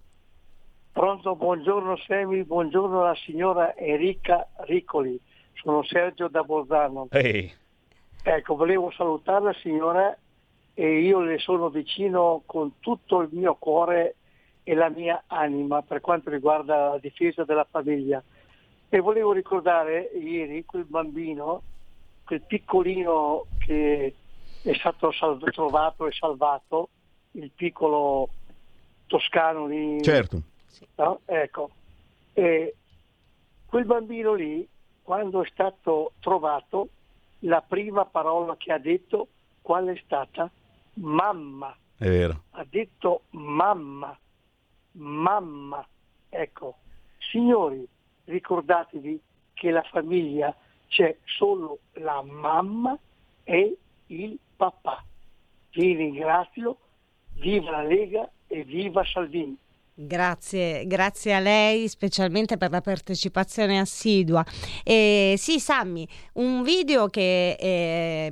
Pronto, buongiorno Semi, buongiorno alla signora Enrica Riccoli, sono Sergio da Bolzano. Ehi. Ecco, volevo salutare la signora e io le sono vicino con tutto il mio cuore e la mia anima per quanto riguarda la difesa della famiglia. E volevo ricordare ieri quel bambino, quel piccolino che è stato salv- trovato e salvato, il piccolo toscano lì. Certo No? Ecco. E quel bambino lì, quando è stato trovato, la prima parola che ha detto qual è stata? Mamma. È vero. Ha detto mamma, mamma. Ecco, signori, ricordatevi che la famiglia c'è solo la mamma e il papà. Vi ringrazio, viva la Lega e viva Salvini. Grazie, grazie a lei specialmente per la partecipazione assidua. E sì, Sammy, un video che è,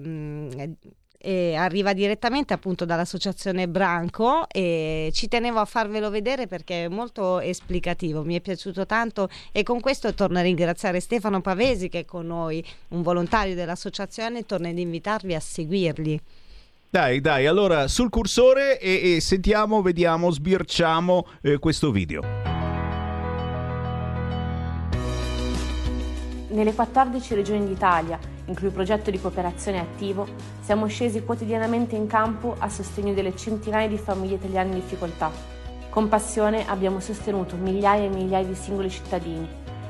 è, arriva direttamente appunto dall'associazione Branco e ci tenevo a farvelo vedere perché è molto esplicativo, mi è piaciuto tanto e con questo torno a ringraziare Stefano Pavesi che è con noi, un volontario dell'associazione, e torno ad invitarvi a seguirli. Dai, dai, allora sul cursore e, e sentiamo, vediamo, sbirciamo eh, questo video. Nelle 14 regioni d'Italia, in cui il progetto di cooperazione è attivo, siamo scesi quotidianamente in campo a sostegno delle centinaia di famiglie italiane in difficoltà. Con passione abbiamo sostenuto migliaia e migliaia di singoli cittadini,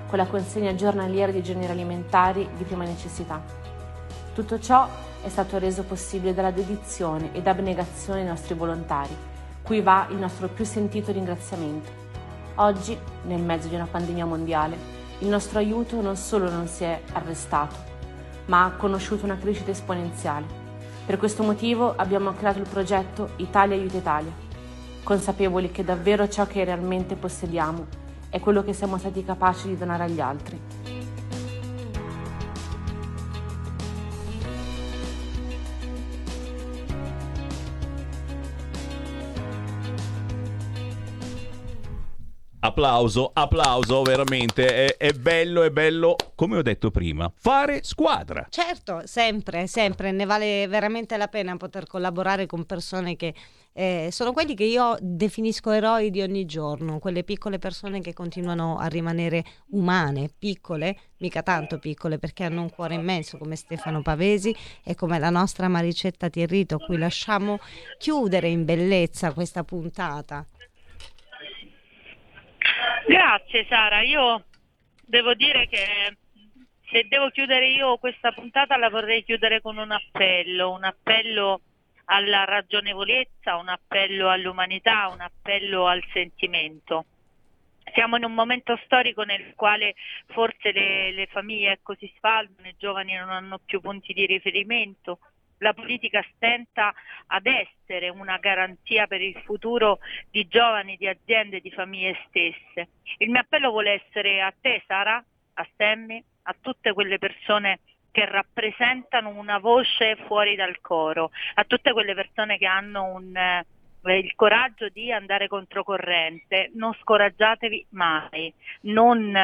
con la consegna giornaliera di generi alimentari di prima necessità. Tutto ciò è stato reso possibile dalla dedizione ed abnegazione dei nostri volontari, cui va il nostro più sentito ringraziamento. Oggi, nel mezzo di una pandemia mondiale, il nostro aiuto non solo non si è arrestato, ma ha conosciuto una crescita esponenziale. Per questo motivo abbiamo creato il progetto Italia Aiuta Italia, consapevoli che davvero ciò che realmente possediamo è quello che siamo stati capaci di donare agli altri. Applauso, applauso, veramente. È, è, bello, è bello, come ho detto prima, fare squadra. Certo, sempre, sempre. Ne vale veramente la pena poter collaborare con persone che eh, sono quelli che io definisco eroi di ogni giorno, quelle piccole persone che continuano a rimanere umane, piccole, mica tanto piccole, perché hanno un cuore immenso come Stefano Pavesi e come la nostra Maricetta Tirrito, a cui lasciamo chiudere in bellezza questa puntata. Grazie Sara, io devo dire che se devo chiudere io questa puntata la vorrei chiudere con un appello, un appello alla ragionevolezza, un appello all'umanità, un appello al sentimento. Siamo in un momento storico nel quale forse le, le famiglie ecco, si sfaldano, i giovani non hanno più punti di riferimento, la politica stenta ad essere una garanzia per il futuro di giovani, di aziende, di famiglie stesse. Il mio appello vuole essere a te Sara, a Semmi, a tutte quelle persone che rappresentano una voce fuori dal coro, a tutte quelle persone che hanno un, eh, il coraggio di andare controcorrente, non scoraggiatevi mai, non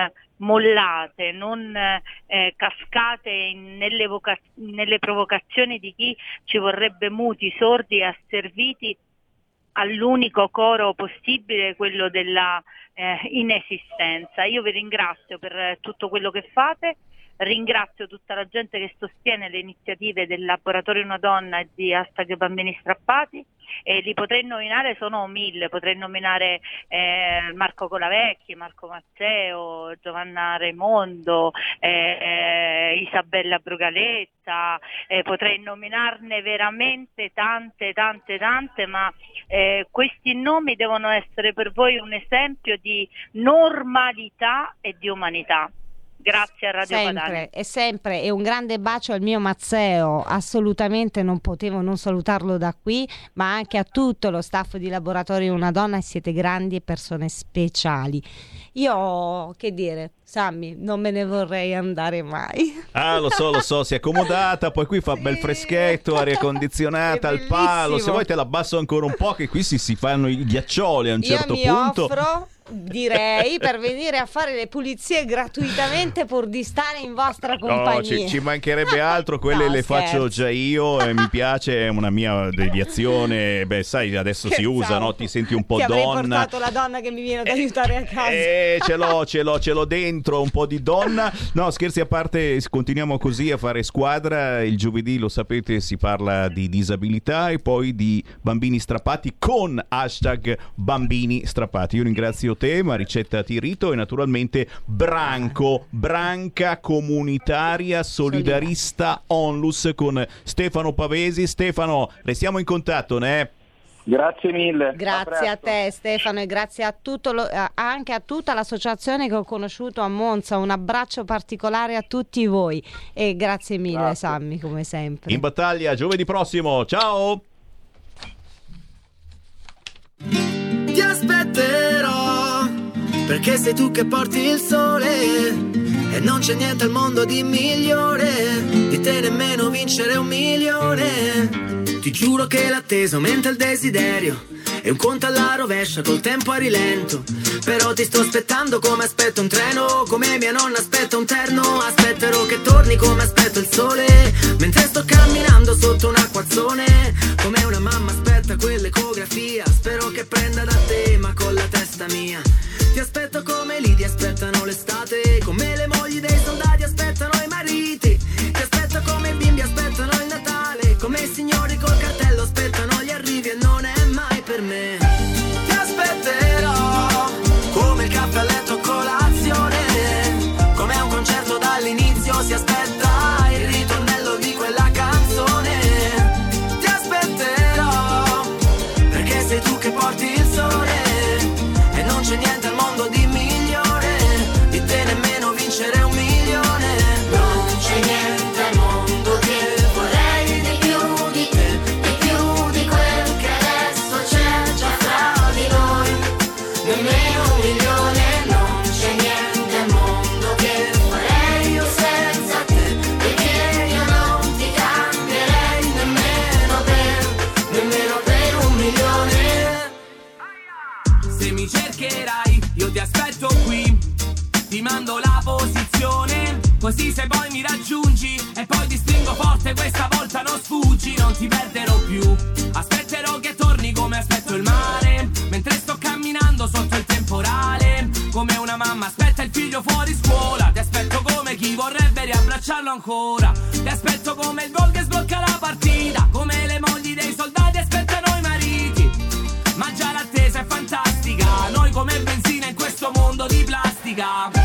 mollate, non eh, cascate in- nelle, voca- nelle provocazioni di chi ci vorrebbe muti, sordi e asserviti all'unico coro possibile, quello della eh, inesistenza. Io vi ringrazio per eh, tutto quello che fate, ringrazio tutta la gente che sostiene le iniziative del Laboratorio Una Donna e di Hashtag Bambini Strappati. E li potrei nominare, sono mille, potrei nominare eh, Marco Colavecchi, Marco Matteo, Giovanna Raimondo, eh, eh, Isabella Brugaletta, eh, potrei nominarne veramente tante, tante, tante, ma eh, questi nomi devono essere per voi un esempio di normalità e di umanità. Grazie a Radio Padania. Sempre, e sempre, e un grande bacio al mio Mazzeo, assolutamente non potevo non salutarlo da qui, ma anche a tutto lo staff di Laboratorio Una Donna, siete grandi e persone speciali. Io, che dire, Sammy, non me ne vorrei andare mai. Ah, lo so, lo so, si è accomodata, poi qui fa bel freschetto, aria condizionata al palo. Se vuoi te l'abbasso ancora un po', che qui si, si fanno i ghiaccioli a un certo Io mi punto. offro, direi, per venire a fare le pulizie gratuitamente pur di stare in vostra No, compagnia. ci, ci mancherebbe altro, quelle No, le faccio scherzo. già io e mi piace, è una mia deviazione. Beh, sai, adesso si Scherzavo. usa, no? Ti senti un po' Ti donna. portato la donna che mi viene ad aiutare a casa. Eh, ce l'ho, ce l'ho, ce l'ho dentro, un po' di donna. No, scherzi a parte, continuiamo così a fare squadra. Il giovedì, lo sapete, si parla di disabilità e poi di bambini strappati con hashtag bambini strappati. Io ringrazio te, Maricetta Tirito e naturalmente Branco, Branca Comunitaria Solidarista Onlus con Stefano Pavesi. Stefano, restiamo in contatto, ne? Grazie mille. Grazie a te Stefano e grazie a tutto lo- a- anche a tutta l'associazione che ho conosciuto a Monza. Un abbraccio particolare a tutti voi e grazie mille Grazie. Sammy come sempre. In battaglia giovedì prossimo. Ciao! Ti aspetterò perché sei tu che porti il sole e non c'è niente al mondo di migliore di te nemmeno vincere un milione. Ti giuro che l'attesa aumenta il desiderio e un conto alla rovescia col tempo a rilento. Però ti sto aspettando come aspetto un treno, come mia nonna aspetta un terno. Aspetterò che torni come aspetto il sole, mentre sto camminando sotto un acquazzone. Come una mamma aspetta quell'ecografia, spero che prenda da te, ma con la testa mia. Ti aspetto come lì ti aspettano l'estate, come le mogli dei soldati aspettano i mariti. Ti aspetto come i bimbi aspettano il Natale, come i signori col cartello aspettano gli arrivi e non è mai per me. Ancora. Ti aspetto come il gol che sblocca la partita, come le mogli dei soldati aspettano i mariti. Ma già l'attesa è fantastica, noi come benzina in questo mondo di plastica.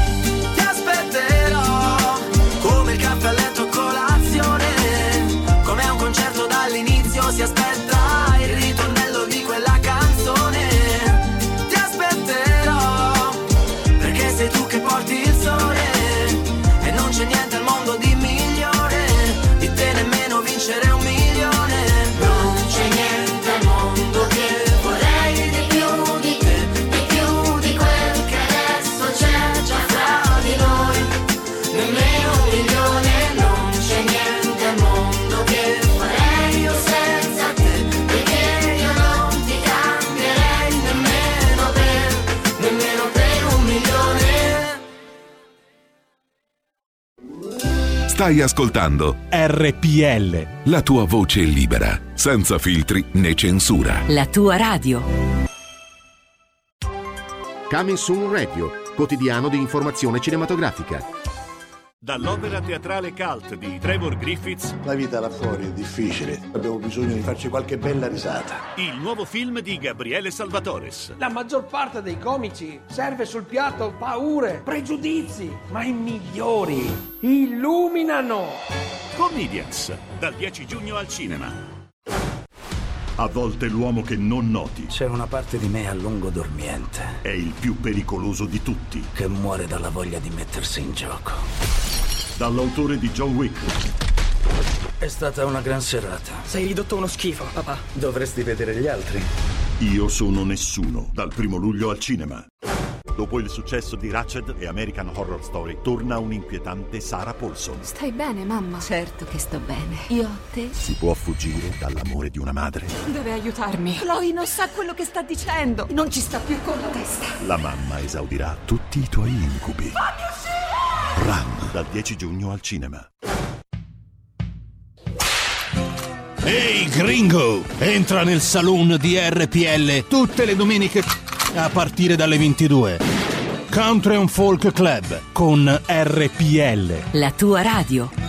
Stai ascoltando RPL. la tua voce libera, senza filtri né censura. La tua radio. Coming Soon Radio, quotidiano di informazione cinematografica. Dall'opera teatrale cult di Trevor Griffiths, La vita là fuori è difficile, abbiamo bisogno di farci qualche bella risata. il nuovo film di Gabriele Salvatores. La maggior parte dei comici serve sul piatto paure, pregiudizi, ma i migliori illuminano. Comedians, dal 10 giugno al cinema. A volte l'uomo che non noti C'è una parte di me a lungo dormiente. è il più pericoloso di tutti. Che muore dalla voglia di mettersi in gioco. Dall'autore di John Wick, È stata una gran serata. Sei ridotto uno schifo, papà. Dovresti vedere gli altri. Io sono nessuno, dal primo luglio al cinema. Dopo il successo di Ratched e American Horror Story, torna un'inquietante Sarah Paulson. Stai bene, mamma? Certo che sto bene. Io a te? Si può fuggire dall'amore di una madre? Deve aiutarmi. Chloe non sa quello che sta dicendo. Non ci sta più con la testa. La mamma esaudirà tutti i tuoi incubi. Run, dal 10 giugno al cinema. Ehi gringo, entra nel saloon di RPL tutte le domeniche a partire dalle 22. Country and Folk Club con RPL. La tua radio.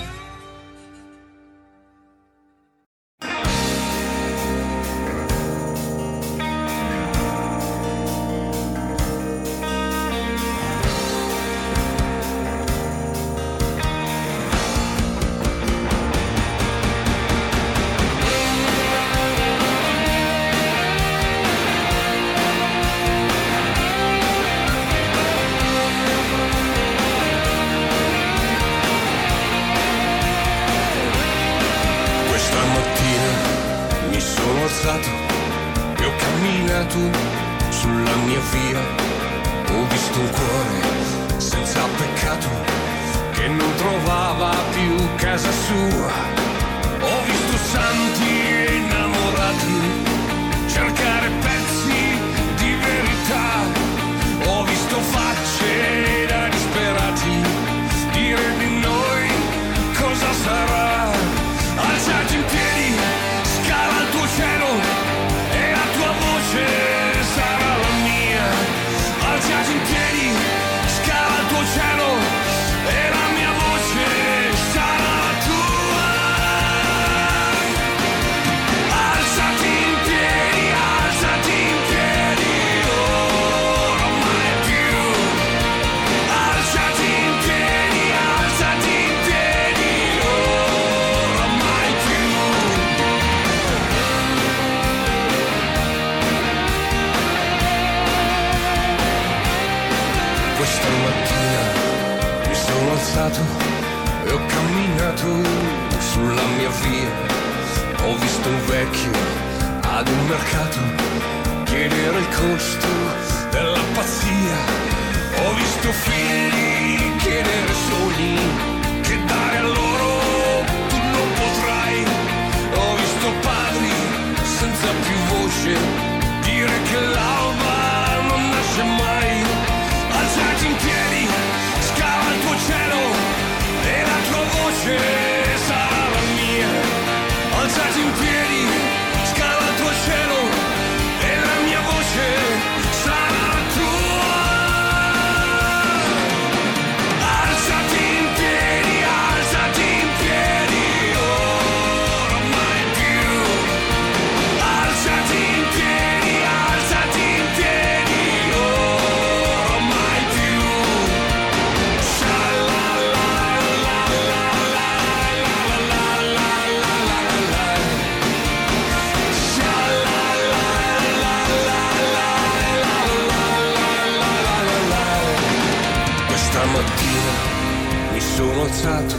Mattina mi sono alzato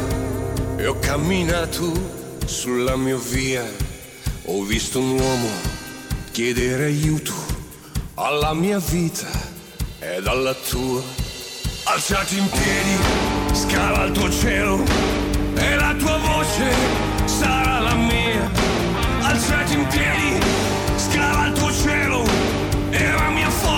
e ho camminato sulla mia via. Ho visto un uomo chiedere aiuto alla mia vita e alla tua. Alzati in piedi, scala il tuo cielo e la tua voce sarà la mia. Alzati in piedi, scala il tuo cielo e la mia forza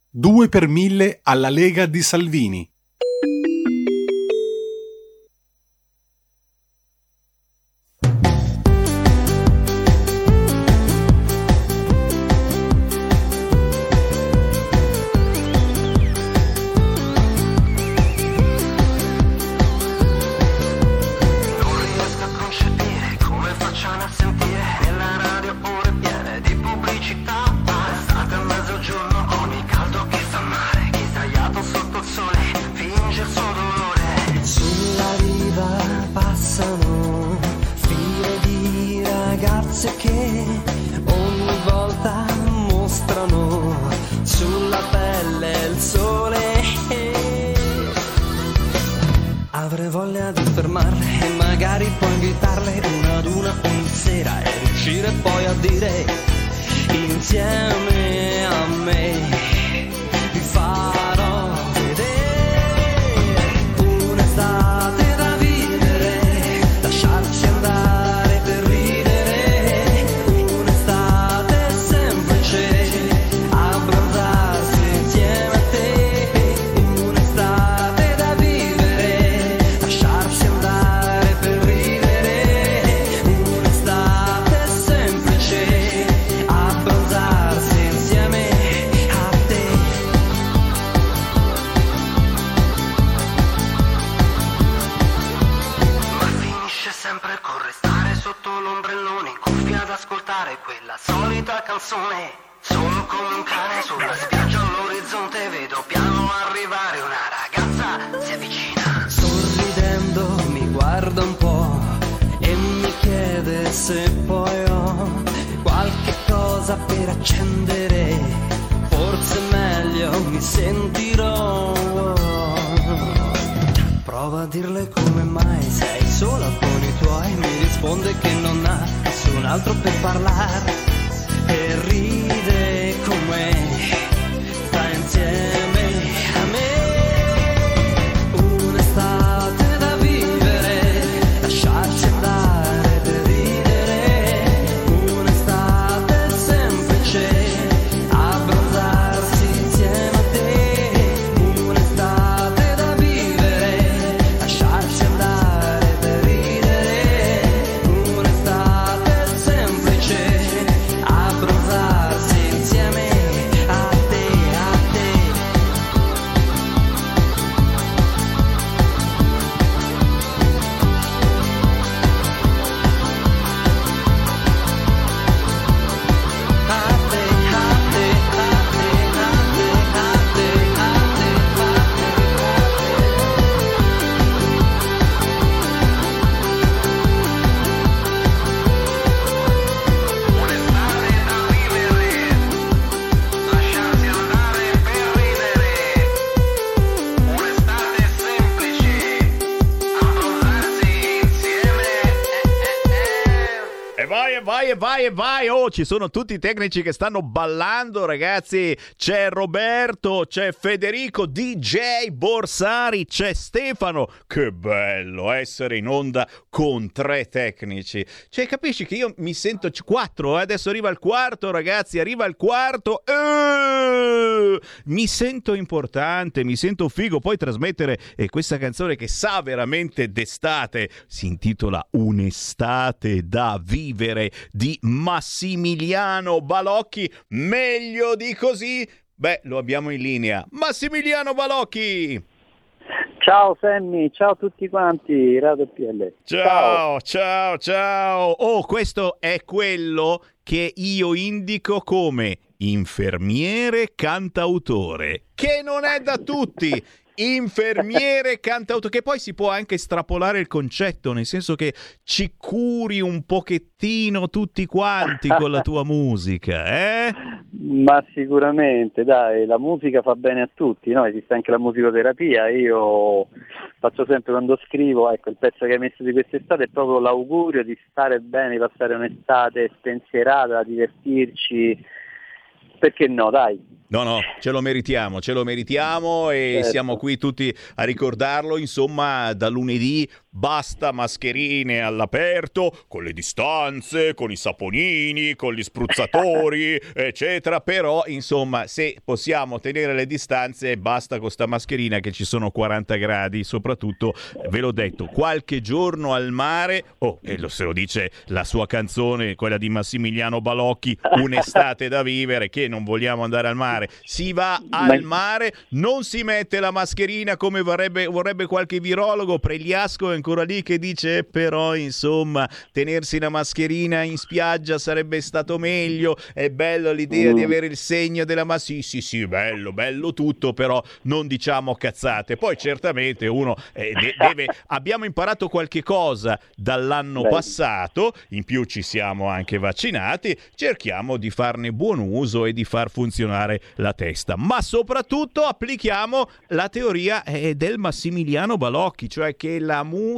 2 per 1000 alla Lega di Salvini. Cosa per accendere. Forse meglio mi sentirò. Prova a dirle come mai sei sola con i tuoi. Mi risponde che non ha nessun altro per parlare. E ride con me, vai, e vai. Oh, ci sono tutti i tecnici che stanno ballando, ragazzi. C'è Roberto, c'è Federico, DJ Borsari, c'è Stefano. Che bello essere in onda con tre tecnici. Cioè, capisci che io mi sento quattro, eh? adesso arriva il quarto, ragazzi, arriva il quarto. Eh! Mi sento importante, mi sento figo. Poi trasmettere eh, questa canzone che sa veramente d'estate. Si intitola Un'estate da vivere di Massimiliano Balocchi. Meglio di così? Beh, lo abbiamo in linea. Massimiliano Balocchi! Ciao Sammy, ciao a tutti quanti, Radio PL. Ciao, ciao, ciao. Oh, questo è quello che io indico come infermiere cantautore, che non è da tutti, infermiere cantauto che poi si può anche estrapolare il concetto nel senso che ci curi un pochettino tutti quanti con la tua musica eh? Ma sicuramente, dai, la musica fa bene a tutti, no? Esiste anche la musicoterapia, io faccio sempre quando scrivo, ecco, il pezzo che hai messo di quest'estate è proprio l'augurio di stare bene, di passare un'estate spensierata, divertirci, perché no, dai. No, no, ce lo meritiamo, ce lo meritiamo e Certo. siamo qui tutti a ricordarlo. Insomma, da lunedì basta mascherine all'aperto, con le distanze, con i saponini, con gli spruzzatori, eccetera. Però, insomma, se possiamo tenere le distanze, basta con sta mascherina che ci sono 40 gradi. Soprattutto, ve l'ho detto, qualche giorno al mare. Oh, e lo se lo dice la sua canzone, quella di Massimiliano Balocchi, un'estate da vivere, che non vogliamo andare al mare. Si va al mare, non si mette la mascherina come vorrebbe, vorrebbe qualche virologo. Pregliasco è ancora lì che dice: "Eh, però, insomma, tenersi la mascherina in spiaggia sarebbe stato meglio. È bello l'idea Mm. di avere il segno della ma sì, sì, sì, bello, bello tutto, però non diciamo cazzate. Poi certamente uno eh, de- deve abbiamo imparato qualche cosa dall'anno Beh. passato, in più ci siamo anche vaccinati, cerchiamo di farne buon uso e di far funzionare la testa, ma soprattutto applichiamo la teoria eh, del Massimiliano Balocchi, cioè che la musica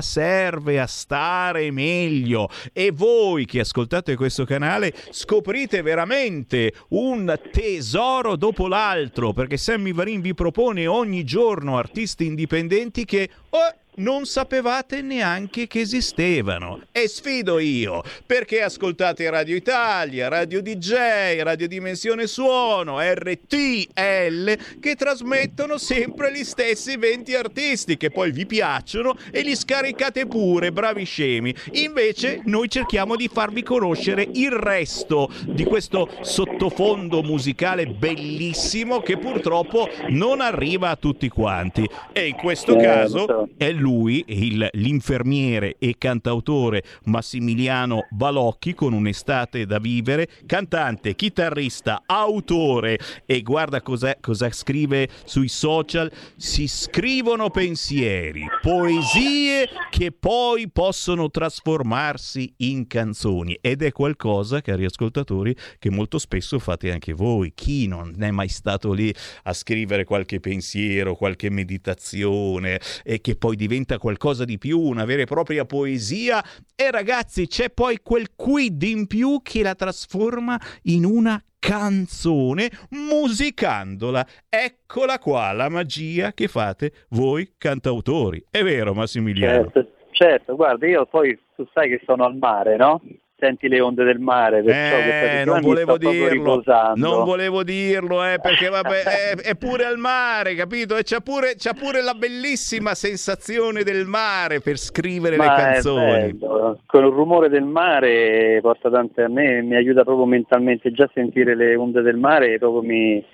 serve a stare meglio. E voi che ascoltate questo canale scoprite veramente un tesoro dopo l'altro, perché Sammy Varin vi propone ogni giorno artisti indipendenti che oh, non sapevate neanche che esistevano. E sfido io, perché ascoltate Radio Italia, Radio DJ, Radio Dimensione Suono, RTL, che trasmettono sempre gli stessi 20 artisti che poi vi piacciono e li scaricate pure, bravi scemi. Invece noi cerchiamo di farvi conoscere il resto di questo sottofondo musicale bellissimo che purtroppo non arriva a tutti quanti. E in questo Eh, caso è lui, il- l'infermiere e cantautore Massimiliano Balocchi con un'estate da vivere, cantante, chitarrista, autore e guarda cosa, cosa scrive sui social, si scrivono pensieri, poesie che poi possono trasformarsi in canzoni ed è qualcosa, cari ascoltatori, che molto spesso fate anche voi. Chi non è mai stato lì a scrivere qualche pensiero, qualche meditazione e che poi diventa qualcosa di più, una vera e propria poesia e ragazzi c'è poi quel quid in più che la trasforma in una canzone musicandola. Eccola qua la magia che fate voi cantautori. È vero Massimiliano? Certo, certo, guarda, io poi tu sai che sono al mare, no? Senti le onde del mare, perciò Eh, non volevo dirlo, non volevo dirlo, eh, perché vabbè, è, è pure al mare, capito? E c'ha pure, c'ha pure la bellissima sensazione del mare per scrivere Ma le canzoni. Con il rumore del mare porta tante a me, mi aiuta proprio mentalmente già a sentire le onde del mare, proprio mi,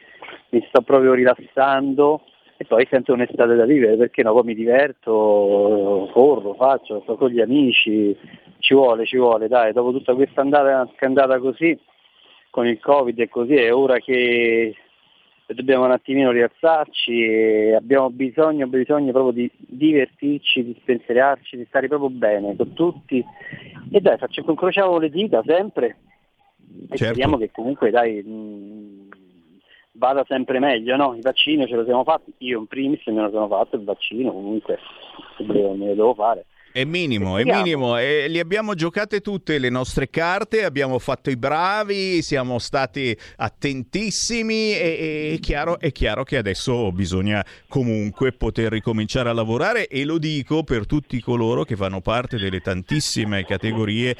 mi sto proprio rilassando e poi sento un'estate da vivere, perché no, poi mi diverto, corro, faccio, sto con gli amici, ci vuole, ci vuole, dai, dopo tutta questa andata, che è andata così, con il Covid e così, è ora che dobbiamo un attimino rialzarci e abbiamo bisogno, bisogno proprio di divertirci, di spensierarci, di stare proprio bene con tutti. E dai, faccio, incrociamo le dita sempre. E Certo. speriamo che comunque dai vada sempre meglio, no? I vaccini ce lo siamo fatti, io in primis me lo sono fatto il vaccino, comunque me lo, devo fare. È minimo, è minimo. E li abbiamo giocate tutte le nostre carte, abbiamo fatto i bravi, siamo stati attentissimi e, e- è, chiaro, è chiaro che adesso bisogna comunque poter ricominciare a lavorare e lo dico per tutti coloro che fanno parte delle tantissime categorie,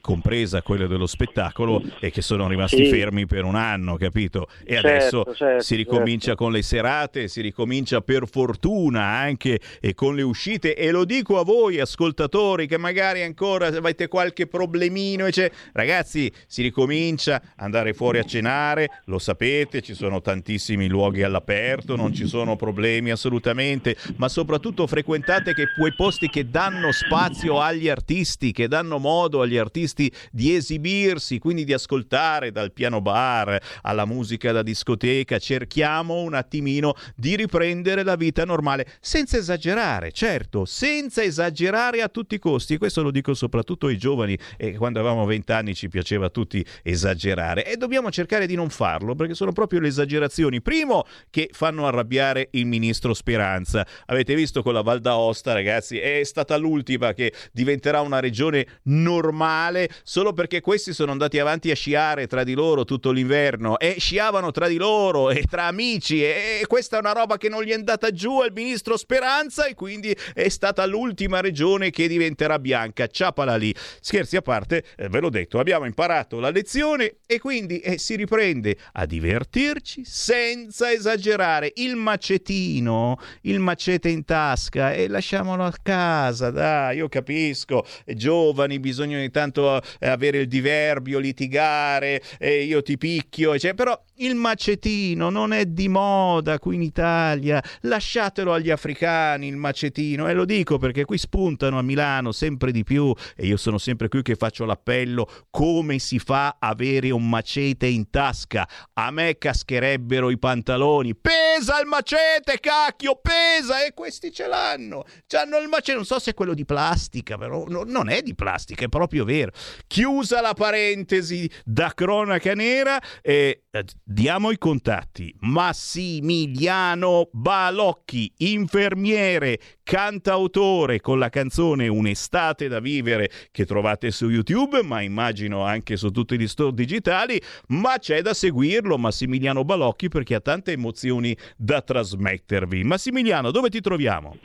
compresa quella dello spettacolo, e che sono rimasti Sì. fermi per un anno, capito? E Certo, adesso certo, si ricomincia con le serate, si ricomincia per fortuna anche e con le uscite e lo dico a voi ascoltatori ascoltatori che magari ancora avete qualche problemino, e ragazzi, si ricomincia ad andare fuori a cenare, lo sapete, ci sono tantissimi luoghi all'aperto, non ci sono problemi assolutamente, ma soprattutto frequentate quei posti che danno spazio agli artisti, che danno modo agli artisti di esibirsi, quindi di ascoltare dal piano bar alla musica da discoteca, cerchiamo un attimino di riprendere la vita normale, senza esagerare, certo, senza esagerare a tutti i costi, questo lo dico soprattutto ai giovani, e quando avevamo 20 anni ci piaceva a tutti esagerare. E dobbiamo cercare di non farlo perché sono proprio le esagerazioni, primo che fanno arrabbiare il ministro Speranza, avete visto con la Val d'Aosta ragazzi, è stata l'ultima che diventerà una regione normale solo perché questi sono andati avanti a sciare tra di loro tutto l'inverno e sciavano tra di loro e tra amici e questa è una roba che non gli è andata giù al ministro Speranza e quindi è stata l'ultima regione che diventerà bianca. Ciapala lì. Scherzi a parte, eh, ve l'ho detto, abbiamo imparato la lezione e quindi eh, si riprende a divertirci senza esagerare. Il macetino, il macete in tasca e lasciamolo a casa, dai, io capisco, giovani, bisogna ogni tanto eh, avere il diverbio, litigare, eh, io ti picchio, cioè, però il macetino non è di moda qui in Italia, lasciatelo agli africani il macetino e lo dico perché qui spuntano a Milano sempre di più e io sono sempre qui che faccio l'appello come si fa a avere un macete in tasca? A me cascherebbero i pantaloni, pesa il macete cacchio, pesa e questi ce l'hanno, hanno il macete, non so se è quello di plastica però no, non è di plastica, è proprio vero. Chiusa la parentesi da cronaca nera e eh, diamo i contatti. Massimiliano Balocchi, infermiere, cantautore con la canzone Un'estate da vivere che trovate su YouTube, ma immagino anche su tutti gli store digitali, ma c'è da seguirlo Massimiliano Balocchi perché ha tante emozioni da trasmettervi. Massimiliano, dove ti troviamo?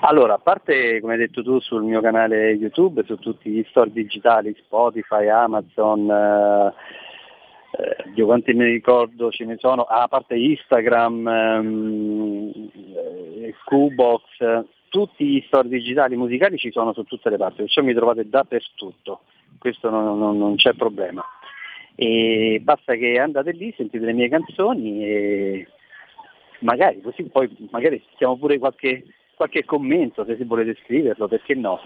Allora, a parte, come hai detto tu, sul mio canale YouTube, su tutti gli store digitali, Spotify, Amazon, eh, eh, io quanti ne ricordo ce ne sono, ah, a parte Instagram, ehm, eh, tutti gli store digitali musicali ci sono su tutte le parti, perciò mi trovate dappertutto, questo non, non, non c'è problema. E basta che andate lì, sentite le mie canzoni e magari così poi magari sentiamo pure qualche, qualche commento se volete scriverlo, perché no?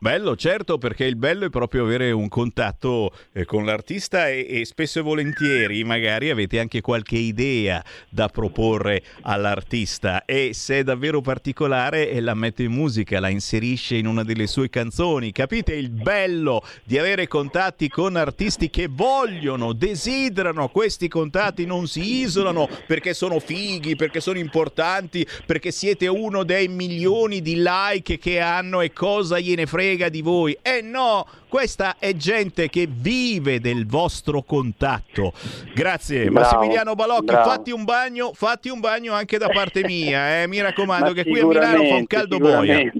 Bello, certo, perché il bello è proprio avere un contatto eh, con l'artista e, e, spesso e volentieri magari avete anche qualche idea da proporre all'artista. E se è davvero particolare eh, la mette in musica, la inserisce in una delle sue canzoni. Capite il bello di avere contatti con artisti che vogliono, desiderano. Questi contatti, non si isolano perché sono fighi, perché sono importanti, perché siete uno dei milioni di like che hanno e cosa gliene frega frega di voi. Eh no, questa è gente che vive del vostro contatto. Grazie bravo, Massimiliano Balocchi, bravo. fatti un bagno, fatti un bagno anche da parte mia, eh. mi raccomando che qui a Milano fa un caldo boia.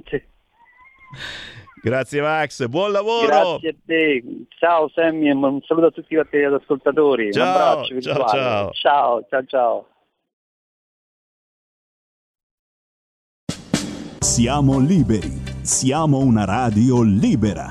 Grazie Max, buon lavoro. Grazie a te. Ciao Sammy, un saluto a tutti gli ascoltatori. Ciao, un abbraccio ciao, ciao. Ciao, ciao, ciao. Siamo liberi, siamo una radio libera.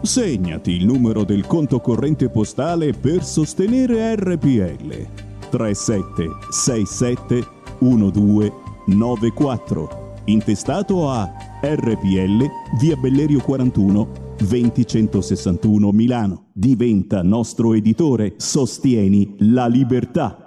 Segnati il numero del conto corrente postale per sostenere RPL. 3767 1294. Intestato a RPL, via Bellerio 41, 20161 Milano. Diventa nostro editore, sostieni la libertà.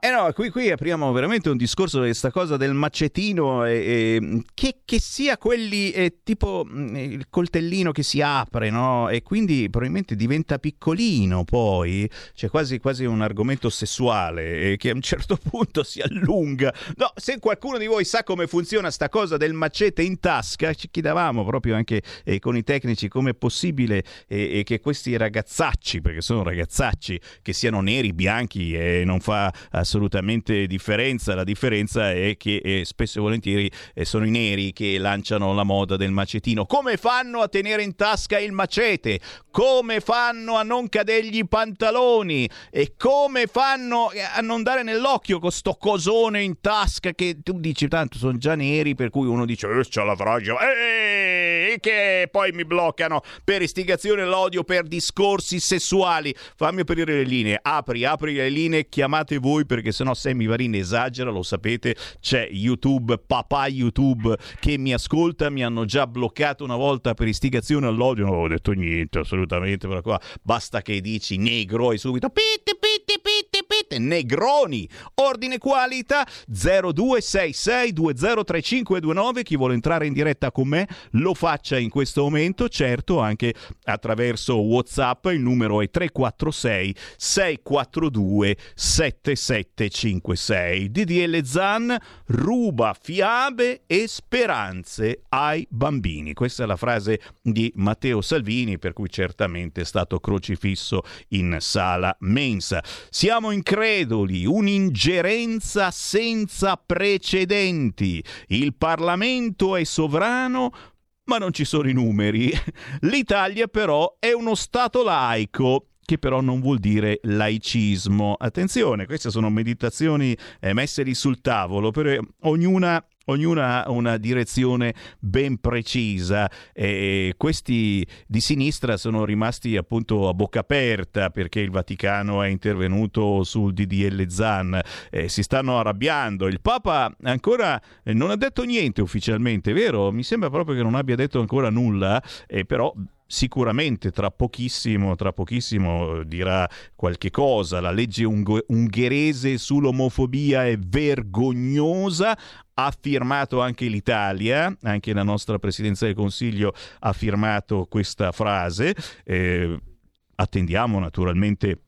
Eh no, qui, qui, apriamo veramente un discorso di questa cosa del macetino, e, e, che, che, sia quelli eh, tipo mm, il coltellino che si apre, no? E quindi probabilmente diventa piccolino poi, c'è quasi, quasi un argomento sessuale eh, che a un certo punto si allunga. No, se qualcuno di voi sa come funziona sta cosa del macete in tasca, ci chiedevamo proprio anche eh, con i tecnici come è possibile eh, che questi ragazzacci, perché sono ragazzacci, che siano neri, bianchi e non fa assolutamente differenza. La differenza è che eh, spesso e volentieri eh, sono i neri che lanciano la moda del macetino. Come fanno a tenere in tasca il macete? Come fanno a non cadergli i pantaloni? E come fanno a non dare nell'occhio con sto cosone in tasca che tu dici tanto sono già neri per cui uno dice eh, c'ha la fragile. Ehi! che poi mi bloccano per istigazione all'odio, per discorsi sessuali. Fammi aprire le linee, apri, apri le linee, chiamate voi perché sennò Sammy Varin esagera, lo sapete, c'è YouTube, papà YouTube che mi ascolta, mi hanno già bloccato una volta per istigazione all'odio, non ho detto niente assolutamente, però qua basta che dici negro e subito pitti pitti pitti pitti, negroni, ordine qualità 0266203529, chi vuole entrare in diretta con me lo faccia in questo momento, certo anche attraverso Whatsapp, il numero è 346 642 7756. DDL Zan ruba fiabe e speranze ai bambini. Questa è la frase di Matteo Salvini, per cui certamente è stato crocifisso in sala mensa. Siamo increduli, un'ingerenza senza precedenti. Il Parlamento è sovrano, ma non ci sono i numeri. L'Italia però è uno Stato laico che però non vuol dire laicismo. Attenzione, queste sono meditazioni eh, messe lì sul tavolo, per ognuna ognuna ha una direzione ben precisa e questi di sinistra sono rimasti appunto a bocca aperta perché il Vaticano è intervenuto sul DDL Zan e si stanno arrabbiando il Papa ancora non ha detto niente ufficialmente vero? mi sembra proprio che non abbia detto ancora nulla e però sicuramente tra pochissimo, tra pochissimo dirà qualche cosa. La legge ung- ungherese sull'omofobia è vergognosa. Ha firmato anche l'Italia, anche la nostra Presidenza del Consiglio ha firmato questa frase. Eh, attendiamo naturalmente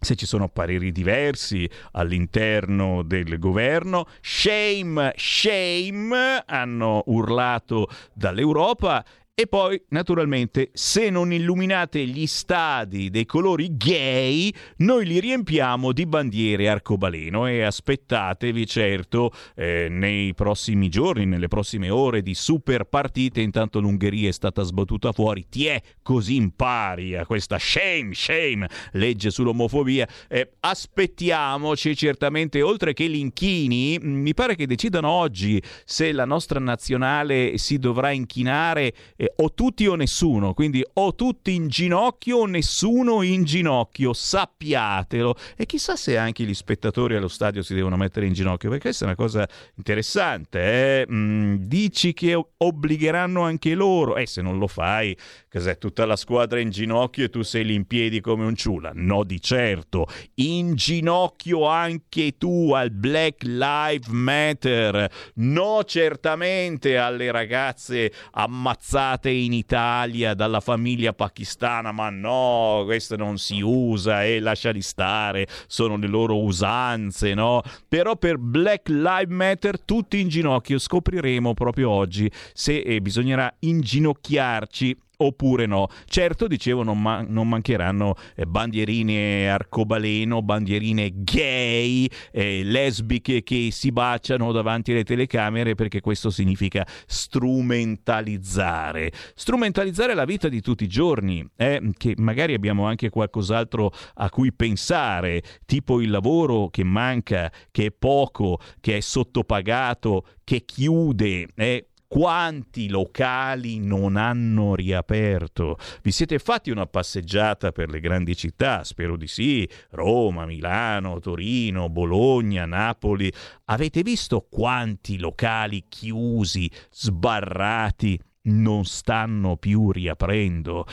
se ci sono pareri diversi all'interno del governo. Shame, shame, hanno urlato dall'Europa e poi, naturalmente, se non illuminate gli stadi dei colori gay, noi li riempiamo di bandiere arcobaleno e aspettatevi certo eh, nei prossimi giorni, nelle prossime ore di super partite. Intanto l'Ungheria è stata sbattuta fuori. Ti è così impari a questa shame, shame, legge sull'omofobia. Eh, aspettiamoci certamente, oltre che l'inchini, mi pare che decidano oggi se la nostra nazionale si dovrà inchinare. Eh, o tutti o nessuno, quindi o tutti in ginocchio o nessuno in ginocchio, sappiatelo. E chissà se anche gli spettatori allo stadio si devono mettere in ginocchio, perché questa è una cosa interessante. Eh? Mm, dici che obbligheranno anche loro, e eh, se non lo fai, cos'è tutta la squadra in ginocchio e tu sei lì in piedi come un ciula? No, di certo. In ginocchio anche tu al Black Lives Matter. No, certamente alle ragazze ammazzate portate in Italia dalla famiglia pakistana, ma no, questo non si usa e lasciali stare, sono le loro usanze, no? Però per Black Lives Matter tutti in ginocchio, scopriremo proprio oggi se eh, bisognerà inginocchiarci oppure no. Certo, dicevo, non, man- non mancheranno eh, bandierine arcobaleno, bandierine gay, eh, lesbiche che si baciano davanti alle telecamere perché questo significa strumentalizzare. Strumentalizzare la vita di tutti i giorni, eh, che magari abbiamo anche qualcos'altro a cui pensare, tipo il lavoro che manca, che è poco, che è sottopagato, che chiude, eh, quanti locali non hanno riaperto? Vi siete fatti una passeggiata per le grandi città? Spero di sì. Roma, Milano, Torino, Bologna, Napoli. Avete visto quanti locali chiusi, sbarrati, non stanno più riaprendo?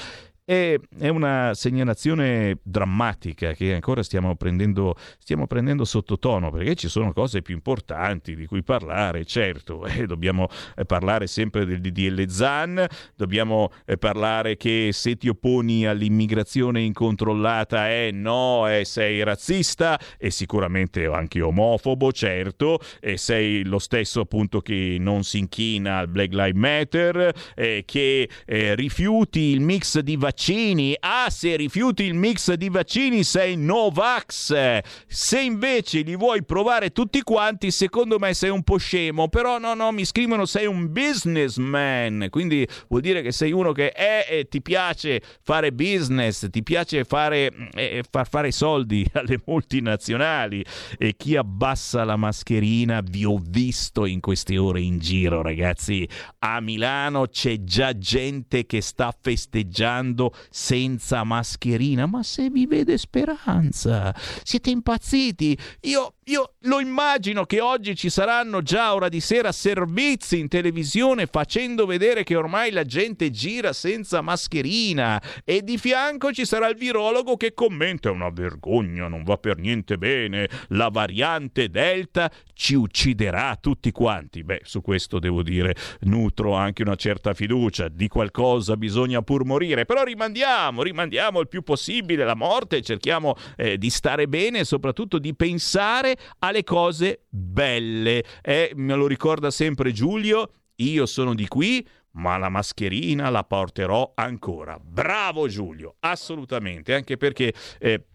È, è, una segnalazione drammatica che ancora stiamo prendendo, stiamo prendendo sottotono perché ci sono cose più importanti di cui parlare, certo, eh, dobbiamo eh, parlare sempre del DDL ZAN, dobbiamo eh, parlare che se ti opponi all'immigrazione incontrollata è no, eh, sei razzista e sicuramente anche omofobo, certo, e sei lo stesso appunto che non si inchina al Black Lives Matter, che eh, rifiuti il mix di vaccini vaccini. Ah, se rifiuti il mix di vaccini sei Novax. Se invece li vuoi provare tutti quanti, secondo me sei un po' scemo. Però no, no, mi scrivono sei un businessman. Quindi vuol dire che sei uno che è e ti piace fare business, ti piace fare, eh, far fare soldi alle multinazionali. E chi abbassa la mascherina vi ho visto in queste ore in giro, ragazzi. A Milano c'è già gente che sta festeggiando senza mascherina. Ma se vi vede speranza, siete impazziti. Io, io lo immagino che oggi ci saranno già ora di sera servizi in televisione facendo vedere che ormai la gente gira senza mascherina e di fianco ci sarà il virologo che commenta è una vergogna, non va per niente bene, la variante Delta ci ucciderà tutti quanti. Beh, su questo devo dire nutro anche una certa fiducia, di qualcosa bisogna pur morire, però rimandiamo, rimandiamo il più possibile la morte, cerchiamo eh, di stare bene e soprattutto di pensare alle cose belle. Eh, me lo ricorda sempre Giulio, io sono di qui, ma la mascherina la porterò ancora. Bravo Giulio, assolutamente, anche perché... Eh,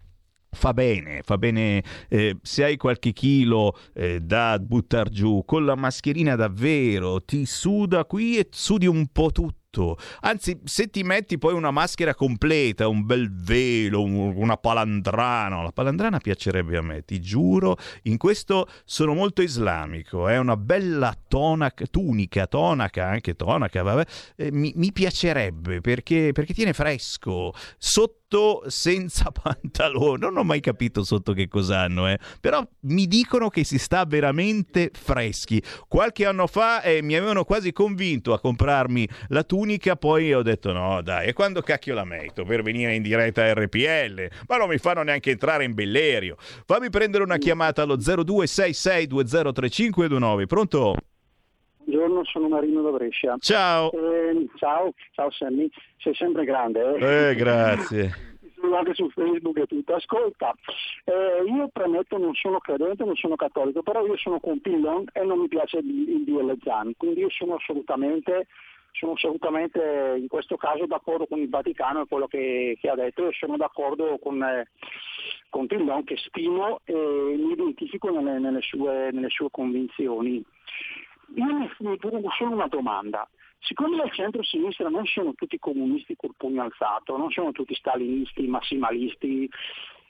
Fa bene, fa bene eh, se hai qualche chilo eh, da buttare giù, con la mascherina davvero ti suda qui e sudi un po' tutto tutto. Anzi, se ti metti poi una maschera completa, un bel velo, un, una palandrana, la palandrana piacerebbe a me, ti giuro, in questo sono molto islamico, è eh? una bella tonaca, tunica, tonaca, anche tonaca, vabbè, eh, mi, mi, piacerebbe perché, perché tiene fresco, sotto senza pantalone. Non ho mai capito sotto che cosa hanno, eh. però mi dicono che si sta veramente freschi. Qualche anno fa eh, mi avevano quasi convinto a comprarmi la tunica unica, poi ho detto no dai, e quando cacchio la metto per venire in diretta a RPL? Ma non mi fanno neanche entrare in Bellerio. Fammi prendere una chiamata allo 0266203529, pronto? Buongiorno, sono Marino da Brescia. Ciao. Eh, ciao, ciao Sammy, sei sempre grande. Eh, eh grazie anche su Facebook e tutto. Ascolta, eh, io premetto non sono credente, non sono cattolico, però io sono con Pillon e non mi piace il, Dio Lezzani, quindi io sono assolutamente sono assolutamente in questo caso d'accordo con il Vaticano e quello che, che ha detto e sono d'accordo con, eh, con Tildon che stimo e mi identifico nelle, nelle, sue, nelle sue, convinzioni. Io mi pongo solo una domanda. Siccome al centro-sinistra non sono tutti comunisti col pugno alzato, non sono tutti stalinisti, massimalisti,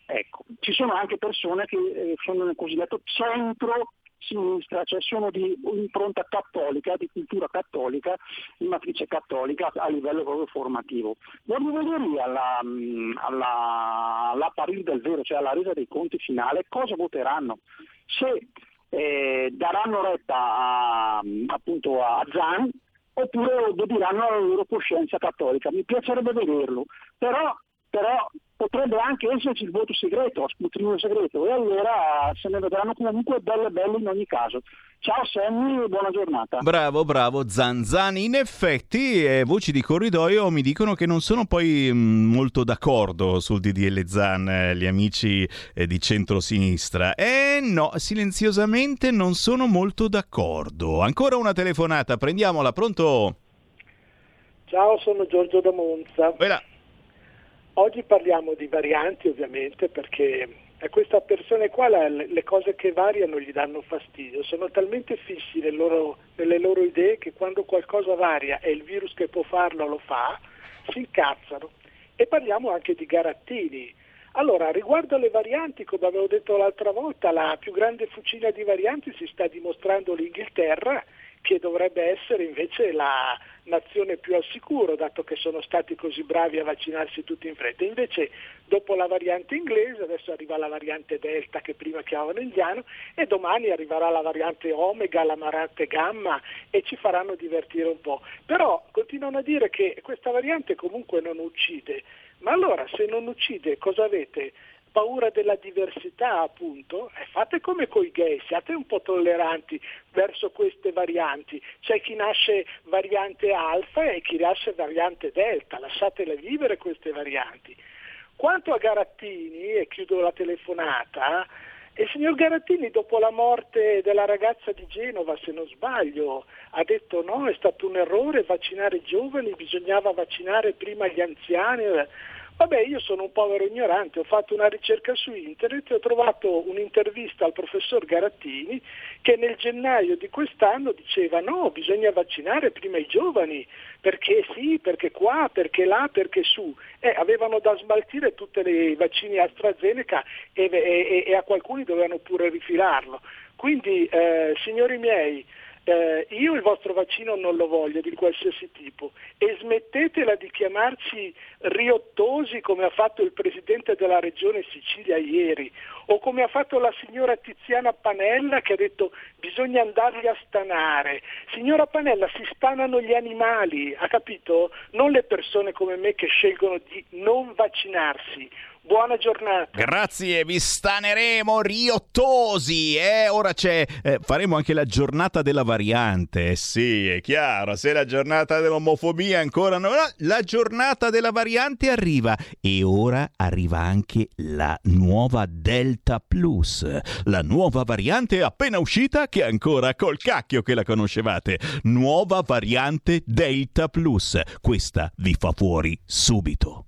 ecco, ci sono anche persone che eh, sono nel cosiddetto centro sinistra, cioè sono di impronta cattolica, di cultura cattolica, di matrice cattolica a livello proprio formativo. Voglio vedere alla, alla, all'apparire del vero, cioè alla resa dei conti finale, cosa voteranno. Se eh, daranno retta a, appunto a Zan oppure obbediranno alla loro coscienza cattolica. Mi piacerebbe vederlo, però, però potrebbe anche esserci il voto segreto, scrutinio segreto, e allora se ne vedranno comunque belle belle in ogni caso. Ciao Sammy e buona giornata. Bravo, bravo Zanzani. In effetti, eh, voci di corridoio mi dicono che non sono poi mh, mm, molto d'accordo sul DDL Zan, eh, gli amici eh, di centrosinistra. E eh, no, silenziosamente non sono molto d'accordo. Ancora una telefonata, prendiamola, pronto? Ciao, sono Giorgio da Monza. Quella. Oggi parliamo di varianti ovviamente perché a questa persona qua le cose che variano gli danno fastidio, sono talmente fissi nel loro, nelle loro idee che quando qualcosa varia e il virus che può farlo lo fa, si incazzano. E parliamo anche di Garattini. Allora, riguardo alle varianti, come avevo detto l'altra volta, la più grande fucina di varianti si sta dimostrando l'Inghilterra, che dovrebbe essere invece la, nazione più al sicuro, dato che sono stati così bravi a vaccinarsi tutti in fretta. Invece, dopo la variante inglese, adesso arriva la variante Delta che prima chiamavano indiano, e domani arriverà la variante Omega, la variante Gamma e ci faranno divertire un po'. Però continuano a dire che questa variante comunque non uccide. Ma allora, se non uccide, cosa avete? Paura della diversità appunto, eh, fate come coi gay, siate un po' tolleranti verso queste varianti, c'è chi nasce variante alfa e chi nasce variante delta, lasciatele vivere queste varianti. Quanto a Garattini, e chiudo la telefonata, il signor Garattini, dopo la morte della ragazza di Genova, se non sbaglio, ha detto no, è stato un errore vaccinare i giovani, bisognava vaccinare prima gli anziani. Vabbè, io sono un povero ignorante, ho fatto una ricerca su internet e ho trovato un'intervista al professor Garattini che nel gennaio di quest'anno diceva no, bisogna vaccinare prima i giovani, perché sì, perché qua, perché là, perché su. Eh, avevano da smaltire tutti i vaccini AstraZeneca e, e, e a qualcuno dovevano pure rifilarlo. Quindi, eh, signori miei, eh, io il vostro vaccino non lo voglio di qualsiasi tipo e smettetela di chiamarci riottosi come ha fatto il presidente della regione Sicilia ieri o come ha fatto la signora Tiziana Panella che ha detto bisogna andarli a stanare. Signora Panella, si stanano gli animali, ha capito? Non le persone come me che scelgono di non vaccinarsi. Buona giornata. Grazie, vi staneremo riottosi. Eh? Ora c'è, eh, faremo anche la giornata della variante. Eh Sì, è chiaro, se la giornata dell'omofobia ancora non... La giornata della variante arriva e ora arriva anche la nuova Delta Plus. La nuova variante appena uscita che ancora col cacchio che la conoscevate. Nuova variante Delta Plus. Questa vi fa fuori subito.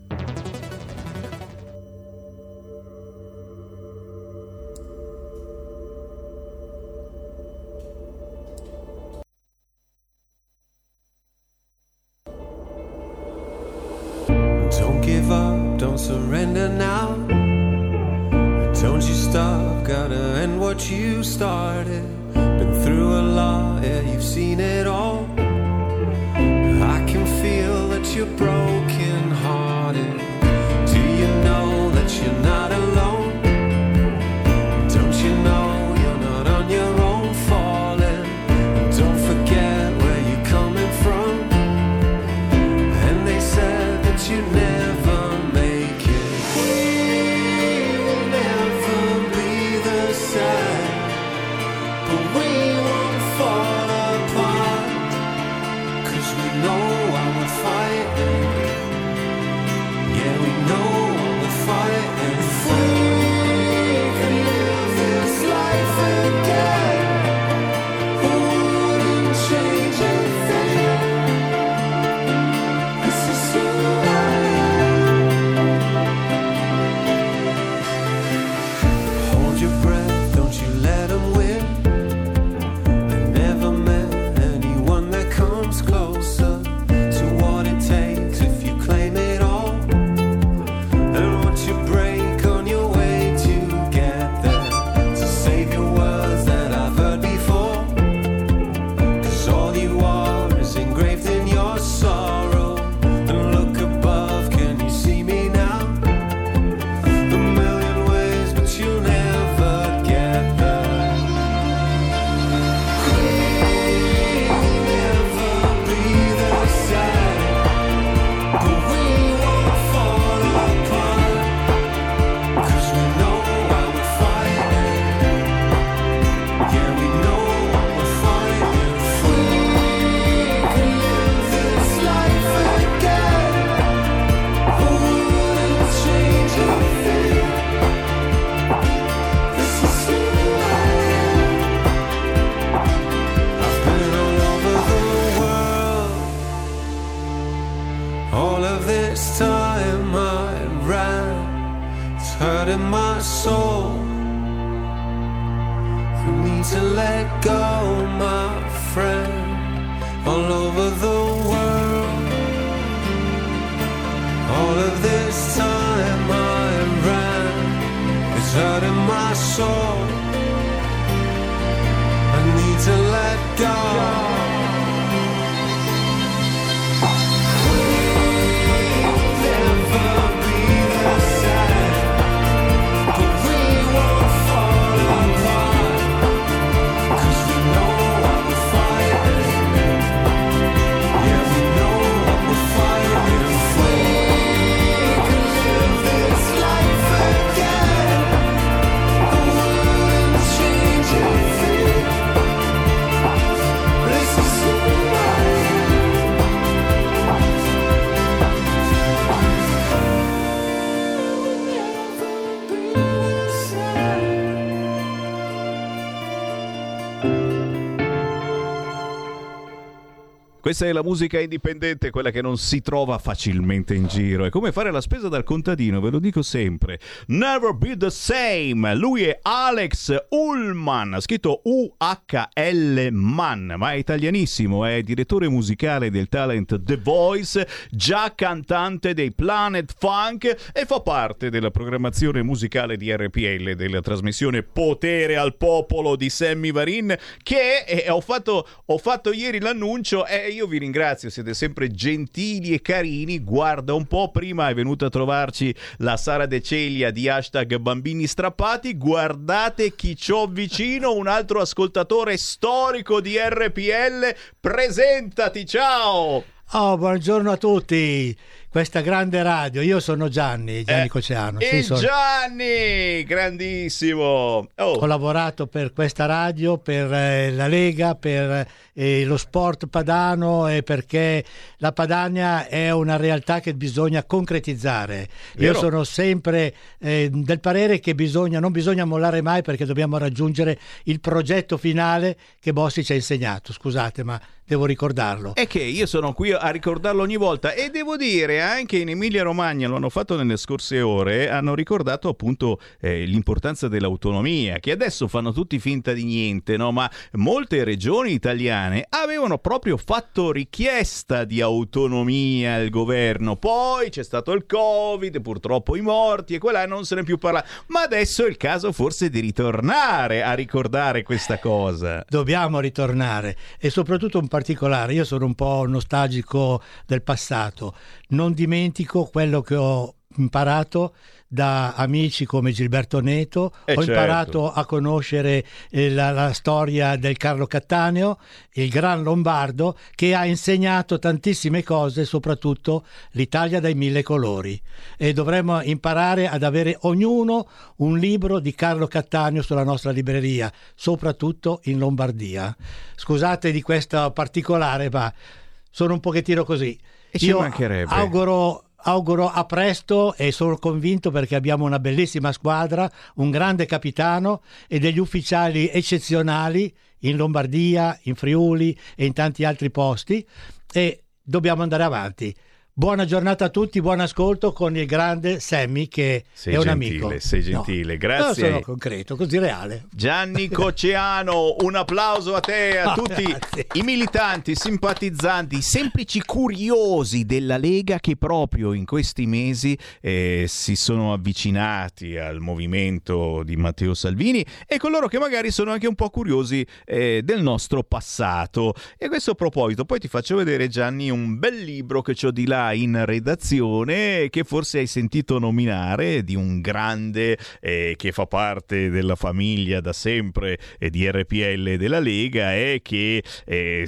Surrender now. Don't you stop, gotta end what you started. Been through a lot, yeah, you've seen it all. I can feel that you're broken hearted. Questa è la musica indipendente, quella che non si trova facilmente in giro. È come fare la spesa dal contadino, ve lo dico sempre. Never be the same. Lui è Alex Ullman, scritto U-H-L Man, ma è italianissimo, è direttore musicale del talent The Voice, già cantante dei Planet Funk e fa parte della programmazione musicale di RPL della trasmissione Potere al Popolo di Sammy Varin che eh, ho, fatto, ho fatto ieri l'annuncio e io vi ringrazio, siete sempre gentili e carini. Guarda un po', prima è venuta a trovarci la Sara De Ceglia di hashtag Bambini Strappati. Guardate chi c'ho vicino, un altro ascoltatore storico di RPL. Presentati, ciao! Oh, buongiorno a tutti questa grande radio. Io sono Gianni, Gianni eh, Coceano. Sì, sono... Gianni, grandissimo. Oh. Ho lavorato per questa radio, per eh, la Lega, per eh, lo sport padano e perché la Padania è una realtà che bisogna concretizzare. Vero. Io sono sempre eh, del parere che bisogna, non bisogna mollare mai perché dobbiamo raggiungere il progetto finale che Bossi ci ha insegnato. Scusate, ma devo ricordarlo. È che io sono qui a ricordarlo ogni volta e devo dire anche in Emilia Romagna, lo hanno fatto nelle scorse ore, hanno ricordato appunto eh, l'importanza dell'autonomia, che adesso fanno tutti finta di niente, no? ma molte regioni italiane avevano proprio fatto richiesta di autonomia al governo, poi c'è stato il Covid, purtroppo i morti e quella non se ne è più parlato, ma adesso è il caso forse di ritornare a ricordare questa cosa. Dobbiamo ritornare e soprattutto in particolare, io sono un po' nostalgico del passato, non dimentico quello che ho imparato da amici come Gilberto Neto, eh ho certo. imparato a conoscere eh, la, la, storia del Carlo Cattaneo, il gran lombardo, che ha insegnato tantissime cose, soprattutto l'Italia dai mille colori. E dovremmo imparare ad avere ognuno un libro di Carlo Cattaneo sulla nostra libreria, soprattutto in Lombardia. Scusate di questo particolare, ma sono un pochettino così. E ci Io mancherebbe. Auguro auguro a presto e sono convinto perché abbiamo una bellissima squadra, un grande capitano e degli ufficiali eccezionali in Lombardia, in Friuli e in tanti altri posti e dobbiamo andare avanti. Buona giornata a tutti, buon ascolto con il grande Sammy che sei è un gentile, amico. Sei gentile, no, grazie. sono concreto, così reale. Gianni Coceano, un applauso a te, a tutti grazie. i militanti, simpatizzanti, i semplici curiosi della Lega che proprio in questi mesi eh, si sono avvicinati al movimento di Matteo Salvini e coloro che magari sono anche un po' curiosi eh, del nostro passato. E a questo proposito, poi ti faccio vedere Gianni un bel libro che ho di là in redazione che forse hai sentito nominare di un grande eh, che fa parte della famiglia da sempre eh, di RPL della Lega e che eh,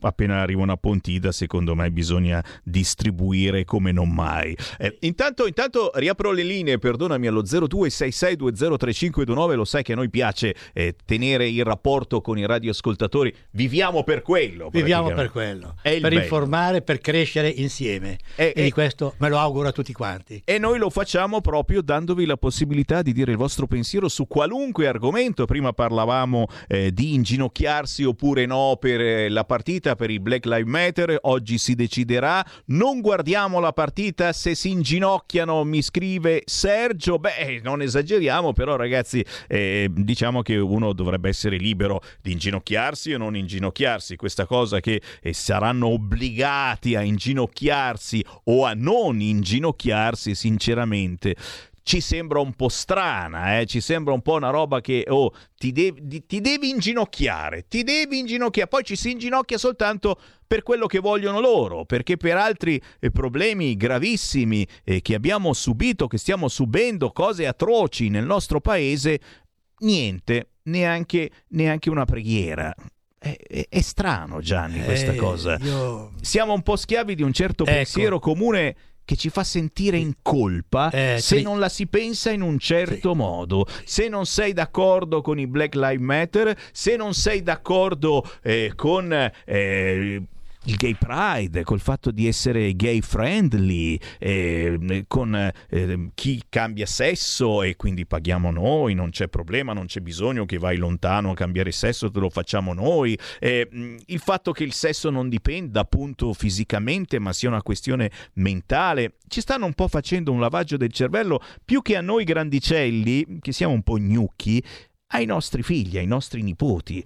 appena arriva una pontida secondo me bisogna distribuire come non mai. Eh, intanto, intanto riapro le linee, perdonami allo 0266203529, lo sai che a noi piace eh, tenere il rapporto con i radioascoltatori, viviamo per quello. Viviamo per quello, per bello. informare, per crescere insieme insieme e, e, di questo me lo auguro a tutti quanti. E noi lo facciamo proprio dandovi la possibilità di dire il vostro pensiero su qualunque argomento. Prima parlavamo eh, di inginocchiarsi oppure no per eh, la partita per il Black Lives Matter, oggi si deciderà. Non guardiamo la partita se si inginocchiano, mi scrive Sergio. Beh, non esageriamo, però ragazzi, eh, diciamo che uno dovrebbe essere libero di inginocchiarsi o non inginocchiarsi. Questa cosa che eh, saranno obbligati a inginocchiarsi inginocchiarsi o a non inginocchiarsi, sinceramente, ci sembra un po' strana, eh? ci sembra un po' una roba che oh, ti, devi, ti devi inginocchiare, ti devi inginocchiare, poi ci si inginocchia soltanto per quello che vogliono loro, perché per altri eh, problemi gravissimi eh, che abbiamo subito, che stiamo subendo, cose atroci nel nostro paese, niente, neanche, neanche una preghiera. È, è, è, strano Gianni questa eh, cosa. Io... Siamo un po' schiavi di un certo ecco. pensiero comune che ci fa sentire in colpa eh, se sì. non la si pensa in un certo sì. modo. Se non sei d'accordo con i Black Lives Matter, se non sei d'accordo eh, con... Eh, il gay pride, col fatto di essere gay friendly, eh, con eh, chi cambia sesso e quindi paghiamo noi, non c'è problema, non c'è bisogno che vai lontano a cambiare sesso, te lo facciamo noi. Eh, il fatto che il sesso non dipenda appunto fisicamente, ma sia una questione mentale, ci stanno un po' facendo un lavaggio del cervello più che a noi grandicelli, che siamo un po' gnocchi, ai nostri figli, ai nostri nipoti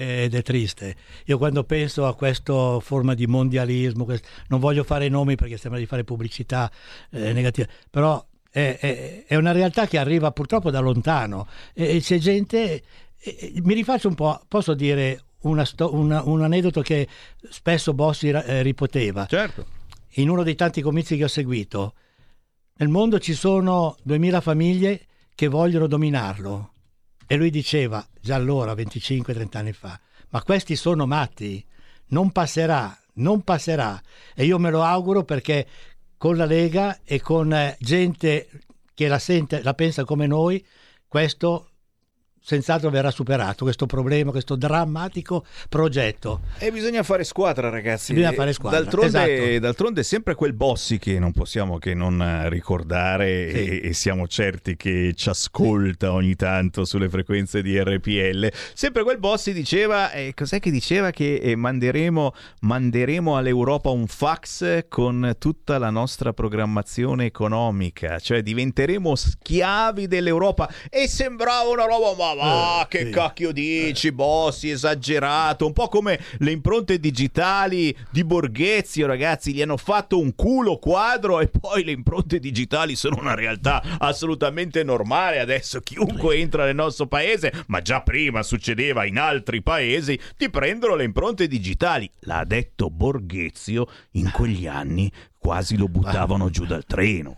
ed è triste. Io quando penso a questa forma di mondialismo, non voglio fare nomi perché sembra di fare pubblicità eh, negativa, però è, è, è, una realtà che arriva purtroppo da lontano e, e c'è gente, e, mi rifaccio un po', posso dire sto, una, un aneddoto che spesso Bossi eh, ripoteva. Certo. In uno dei tanti comizi che ho seguito, nel mondo ci sono 2000 famiglie che vogliono dominarlo e lui diceva, già allora, 25-30 anni fa, ma questi sono matti, non passerà, non passerà. E io me lo auguro perché con la Lega e con eh, gente che la, sente, la pensa come noi, questo senz'altro verrà superato questo problema, questo drammatico progetto. E bisogna fare squadra, ragazzi. Bisogna fare squadra. D'altronde, esatto. d'altronde è sempre quel Bossi che non possiamo che non ricordare sì. e, e, siamo certi che ci ascolta sì. ogni tanto sulle frequenze di RPL. Sempre quel Bossi diceva, eh, cos'è che diceva? Che eh, manderemo, manderemo all'Europa un fax con tutta la nostra programmazione economica, cioè diventeremo schiavi dell'Europa e sembrava una roba ma eh, che sì. cacchio dici, Bossi, esagerato. Un po' come le impronte digitali di Borghezio, ragazzi, gli hanno fatto un culo quadro e poi le impronte digitali sono una realtà assolutamente normale. Adesso chiunque entra nel nostro paese, ma già prima succedeva in altri paesi, ti prendono le impronte digitali. L'ha detto Borghezio in quegli anni, quasi lo buttavano giù dal treno.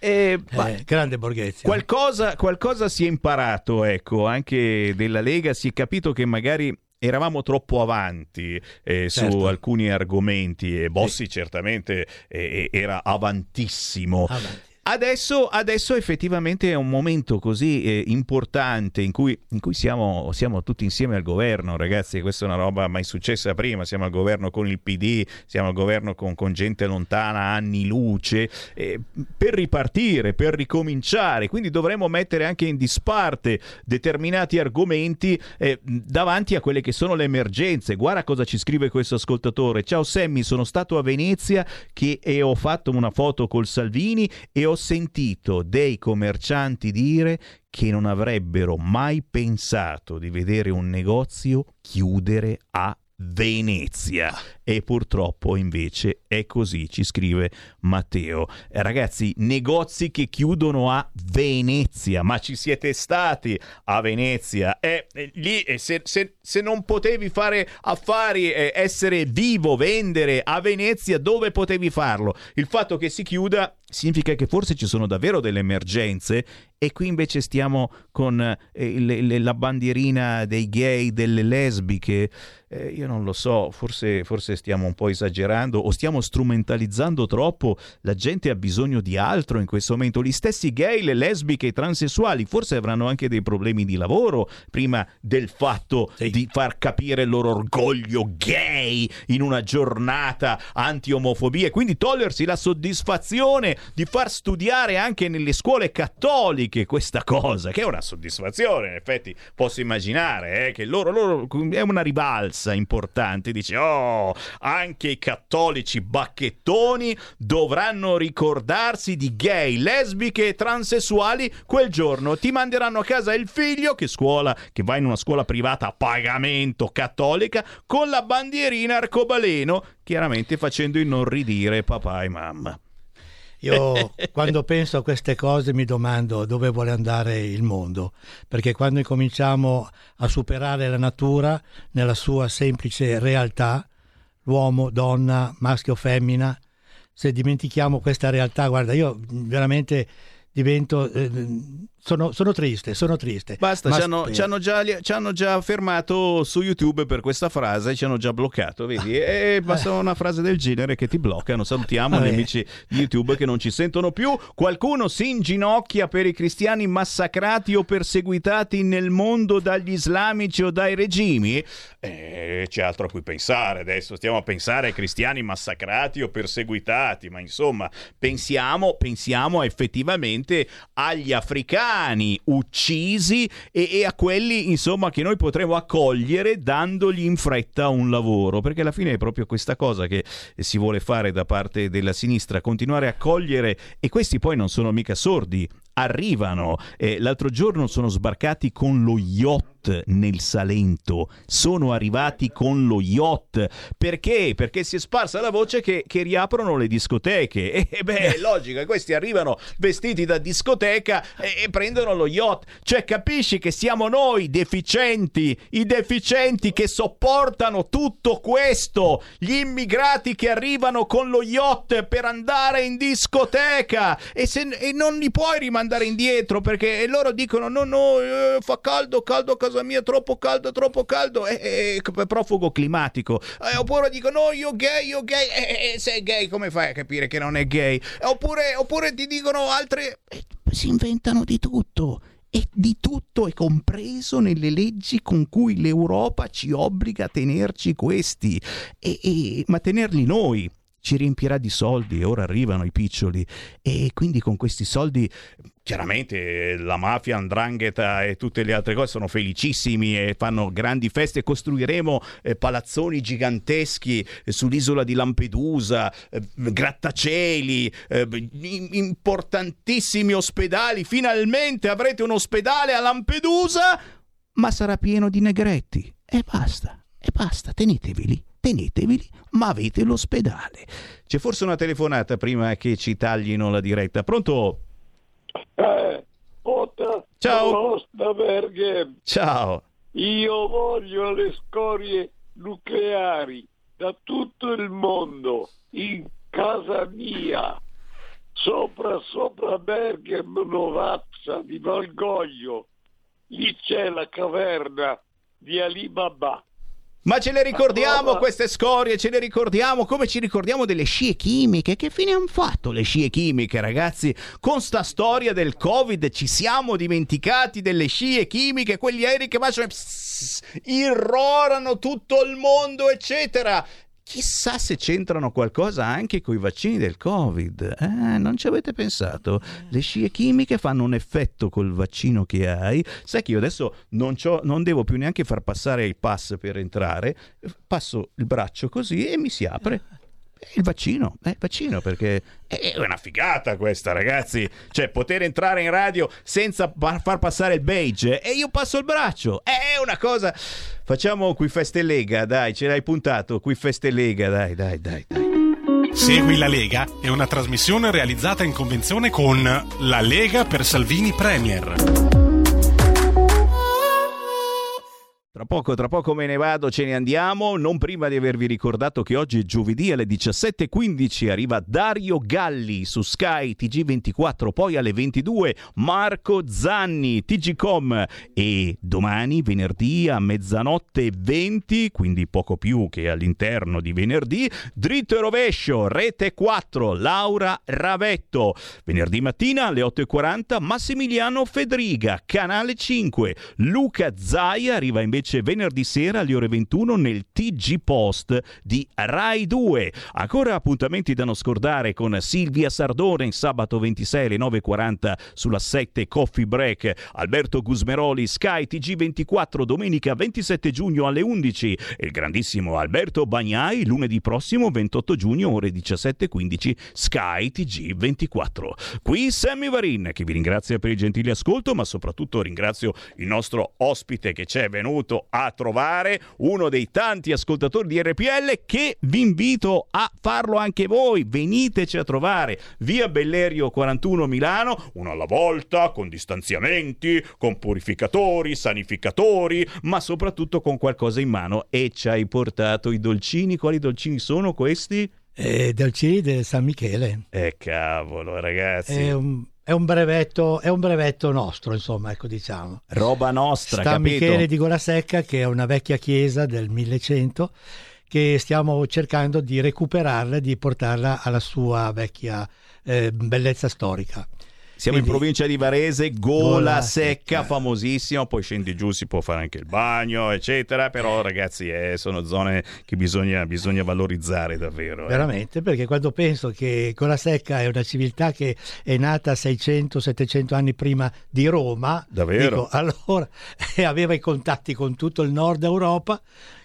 Eh, eh, grande Borghezio. Qualcosa, qualcosa si è imparato, ecco, anche della Lega, si è capito che magari eravamo troppo avanti eh, certo. su alcuni argomenti e Bossi sì. certamente eh, era avantissimo. Avanti. Adesso, adesso, effettivamente è un momento così eh, importante in cui, in cui siamo, siamo, tutti insieme al governo, ragazzi, questa è una roba mai successa prima, siamo al governo con il PD, siamo al governo con, con gente lontana, anni luce, eh, per ripartire, per ricominciare, quindi dovremmo mettere anche in disparte determinati argomenti eh, davanti a quelle che sono le emergenze. Guarda cosa ci scrive questo ascoltatore. Ciao Sammy, sono stato a Venezia che, e ho fatto una foto col Salvini e ho ho sentito dei commercianti dire che non avrebbero mai pensato di vedere un negozio chiudere a Venezia e purtroppo invece è così, ci scrive Matteo. Eh, ragazzi, negozi che chiudono a Venezia, ma ci siete stati a Venezia? Eh, eh, lì eh, se, se, se, non potevi fare affari, eh, essere vivo, vendere a Venezia, dove potevi farlo? Il fatto che si chiuda significa che forse ci sono davvero delle emergenze e qui invece stiamo con eh, le, le, la bandierina dei gay, delle lesbiche. Eh, io non lo so, forse, forse stiamo un po' esagerando o stiamo strumentalizzando troppo. La gente ha bisogno di altro in questo momento. Gli stessi gay, le lesbiche, i transessuali forse avranno anche dei problemi di lavoro prima del fatto sì. di far capire il loro orgoglio gay in una giornata anti-omofobia e quindi togliersi la soddisfazione di far studiare anche nelle scuole cattoliche questa cosa, che è una soddisfazione, in effetti posso immaginare eh, che loro, loro è una ribalza importante, dice oh, anche i cattolici bacchettoni dovranno ricordarsi di gay, lesbiche e transessuali quel giorno, ti manderanno a casa il figlio che scuola, che va in una scuola privata a pagamento cattolica con la bandierina arcobaleno, chiaramente facendo inorridire papà e mamma. Io quando penso a queste cose mi domando dove vuole andare il mondo, perché quando incominciamo a superare la natura nella sua semplice realtà, l'uomo, donna, maschio, femmina, se dimentichiamo questa realtà, guarda, io veramente divento, eh, sono, sono triste, sono triste. Basta, ci hanno, spero- ci hanno già, ci hanno già fermato su YouTube per questa frase, ci hanno già bloccato, vedi? E basta una frase del genere che ti bloccano. Salutiamo Vabbè. gli amici di YouTube che non ci sentono più. Qualcuno si inginocchia per i cristiani massacrati o perseguitati nel mondo dagli islamici o dai regimi? Eh, c'è altro a cui pensare adesso. Stiamo a pensare ai cristiani massacrati o perseguitati, ma insomma, pensiamo, pensiamo effettivamente agli africani uccisi e, e a quelli insomma che noi potremo accogliere dandogli in fretta un lavoro. Perché alla fine è proprio questa cosa che si vuole fare da parte della sinistra continuare a cogliere e questi poi non sono mica sordi arrivano. Eh, l'altro giorno sono sbarcati con lo yacht nel Salento. Sono arrivati con lo yacht. Perché? Perché si è sparsa la voce che, che riaprono le discoteche. E beh è logico questi arrivano vestiti da discoteca e, e prendono lo yacht. Cioè capisci che siamo noi deficienti i deficienti che sopportano tutto questo. Gli immigrati che arrivano con lo yacht per andare in discoteca. E, se, e non li puoi rimandare indietro perché loro dicono no no eh, fa caldo caldo a casa mia troppo caldo troppo caldo e, e, profugo climatico. Eh, oppure dicono no io gay io gay e, e, sei gay come fai a capire che non è gay? Eh, oppure, oppure ti dicono altre eh, si inventano di tutto e di tutto è compreso nelle leggi con cui l'Europa ci obbliga a tenerci questi, e, e- ma tenerli noi ci riempirà di soldi e ora arrivano i piccioli. E quindi con questi soldi chiaramente la mafia, Andrangheta e tutte le altre cose sono felicissimi e fanno grandi feste, costruiremo eh, palazzoni giganteschi eh, sull'isola di Lampedusa, eh, grattacieli, eh, im- importantissimi ospedali, finalmente avrete un ospedale a Lampedusa, ma sarà pieno di negretti. E basta, e basta, teneteveli. Teneteveli, ma avete l'ospedale. C'è forse una telefonata prima che ci taglino la diretta. Pronto? Eh, Potta, Ciao. Ciao. io voglio le scorie nucleari da tutto il mondo, in casa mia, sopra, sopra Berghem, Novazza, di Valgoglio. Lì c'è la caverna di Alibaba. Ma ce le ricordiamo queste scorie, ce le ricordiamo come ci ricordiamo delle scie chimiche. Che fine hanno fatto le scie chimiche, ragazzi? Con sta storia del Covid ci siamo dimenticati delle scie chimiche, quegli aerei che baciano e pss, irrorano tutto il mondo, eccetera. Chissà se c'entrano qualcosa anche con i vaccini del Covid. Eh, non ci avete pensato? Le scie chimiche fanno un effetto col vaccino che hai. Sai che io adesso non, c'ho- non devo più neanche far passare il pass per entrare. Passo il braccio così e mi si apre. È Il vaccino, è il vaccino perché è una figata questa, ragazzi. Cioè, poter entrare in radio senza far passare il beige e io passo il braccio. È una cosa. Facciamo qui Feste Lega, dai, ce l'hai puntato. Qui Feste Lega, dai, dai, dai. Segui la Lega è una trasmissione realizzata in convenzione con La Lega per Salvini Premier. Tra poco, tra poco me ne vado, ce ne andiamo. Non prima di avervi ricordato che oggi è giovedì alle 17.15 arriva Dario Galli su Sky TG24, poi alle 22 Marco Zanni TGcom e domani venerdì a mezzanotte e 20, quindi poco più che all'interno di venerdì, dritto e rovescio, rete 4, Laura Ravetto. Venerdì mattina alle 8.40 Massimiliano Fedriga, canale 5. Luca Zaia arriva invece venerdì sera alle ore 21 nel TG Post di Rai 2. Ancora appuntamenti da non scordare con Silvia Sardone in sabato 26 alle 9.40 sulla 7 Coffee Break. Alberto Gusmeroli Sky TG24 domenica 27 giugno alle 11. E il grandissimo Alberto Bagnai lunedì prossimo 28 giugno ore 17.15 Sky TG24. Qui Sammy Varin che vi ringrazia per il gentile ascolto ma soprattutto ringrazio il nostro ospite che ci è venuto a trovare, uno dei tanti ascoltatori di RPL che vi invito a farlo anche voi. Veniteci a trovare via Bellerio 41 Milano, uno alla volta, con distanziamenti, con purificatori, sanificatori, ma soprattutto con qualcosa in mano. E ci hai portato i dolcini. Quali dolcini sono questi? Eh, dolcini del San Michele. Eh cavolo, ragazzi. È un, è un brevetto, è un brevetto nostro, insomma, ecco diciamo. Roba nostra, Sta capito? Michele di Golasecca, che è una vecchia chiesa del 1100, che stiamo cercando di recuperarla e di portarla alla sua vecchia eh, bellezza storica. Siamo in Quindi- provincia di Varese, Gola Gola Secca, famosissimo, poi scendi giù, si può fare anche il bagno, eccetera, però ragazzi eh, sono zone che bisogna, bisogna valorizzare davvero. eh. Veramente, perché quando penso che Golasecca è una civiltà che è nata 600-700 anni prima di Roma, Davvero? dico, allora e aveva i contatti con tutto il nord Europa,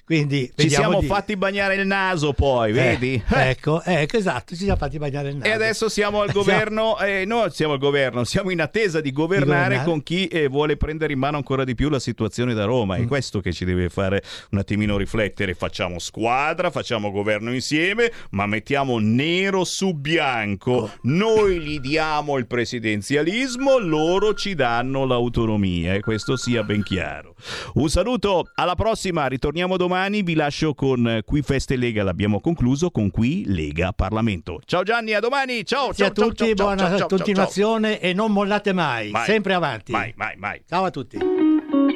quindi Ci siamo di- fatti bagnare il naso poi, Eh, vedi? Ecco, ecco, esatto, ci siamo fatti bagnare il naso. E adesso siamo al governo, eh, no, siamo al governo, siamo in attesa di governare, governare. con chi eh, vuole prendere in mano ancora di più la situazione da Roma. Mm. È questo che ci deve fare un attimino riflettere. Facciamo squadra, facciamo governo insieme, ma mettiamo nero su Oh. bianco. Noi gli diamo il presidenzialismo, loro ci danno l'autonomia e questo sia ben chiaro. Un saluto, alla prossima, ritorniamo domani, vi lascio con eh, Qui Feste Lega, l'abbiamo concluso con Qui Lega Parlamento. Ciao Gianni, a domani, ciao, ciao, a tutti, ciao, ciao, buona ciao, ciao, ciao, continuazione e non mollate mai, Mai, sempre avanti. Mai, mai, mai. Ciao a tutti.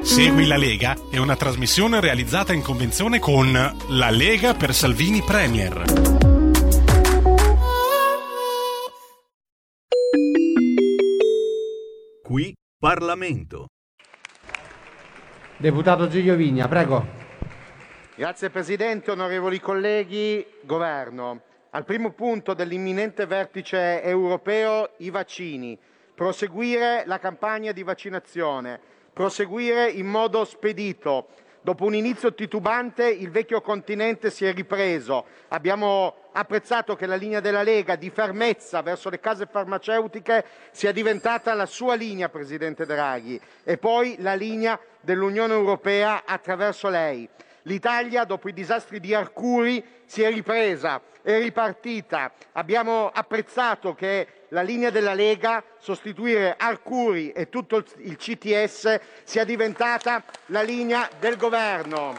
Segui la Lega è una trasmissione realizzata in convenzione con La Lega per Salvini Premier. Qui Parlamento. Deputato Giulio Vigna, prego. Grazie Presidente, onorevoli colleghi, Governo. Al primo punto dell'imminente vertice europeo i vaccini, proseguire la campagna di vaccinazione, proseguire in modo spedito. Dopo un inizio titubante il vecchio continente si è ripreso. Abbiamo apprezzato che la linea della Lega di fermezza verso le case farmaceutiche sia diventata la sua linea, Presidente Draghi, e poi la linea dell'Unione Europea attraverso lei. L'Italia, dopo i disastri di Arcuri, si è ripresa, è ripartita. Abbiamo apprezzato che la linea della Lega, sostituire Arcuri e tutto il- CTS, sia diventata la linea del governo.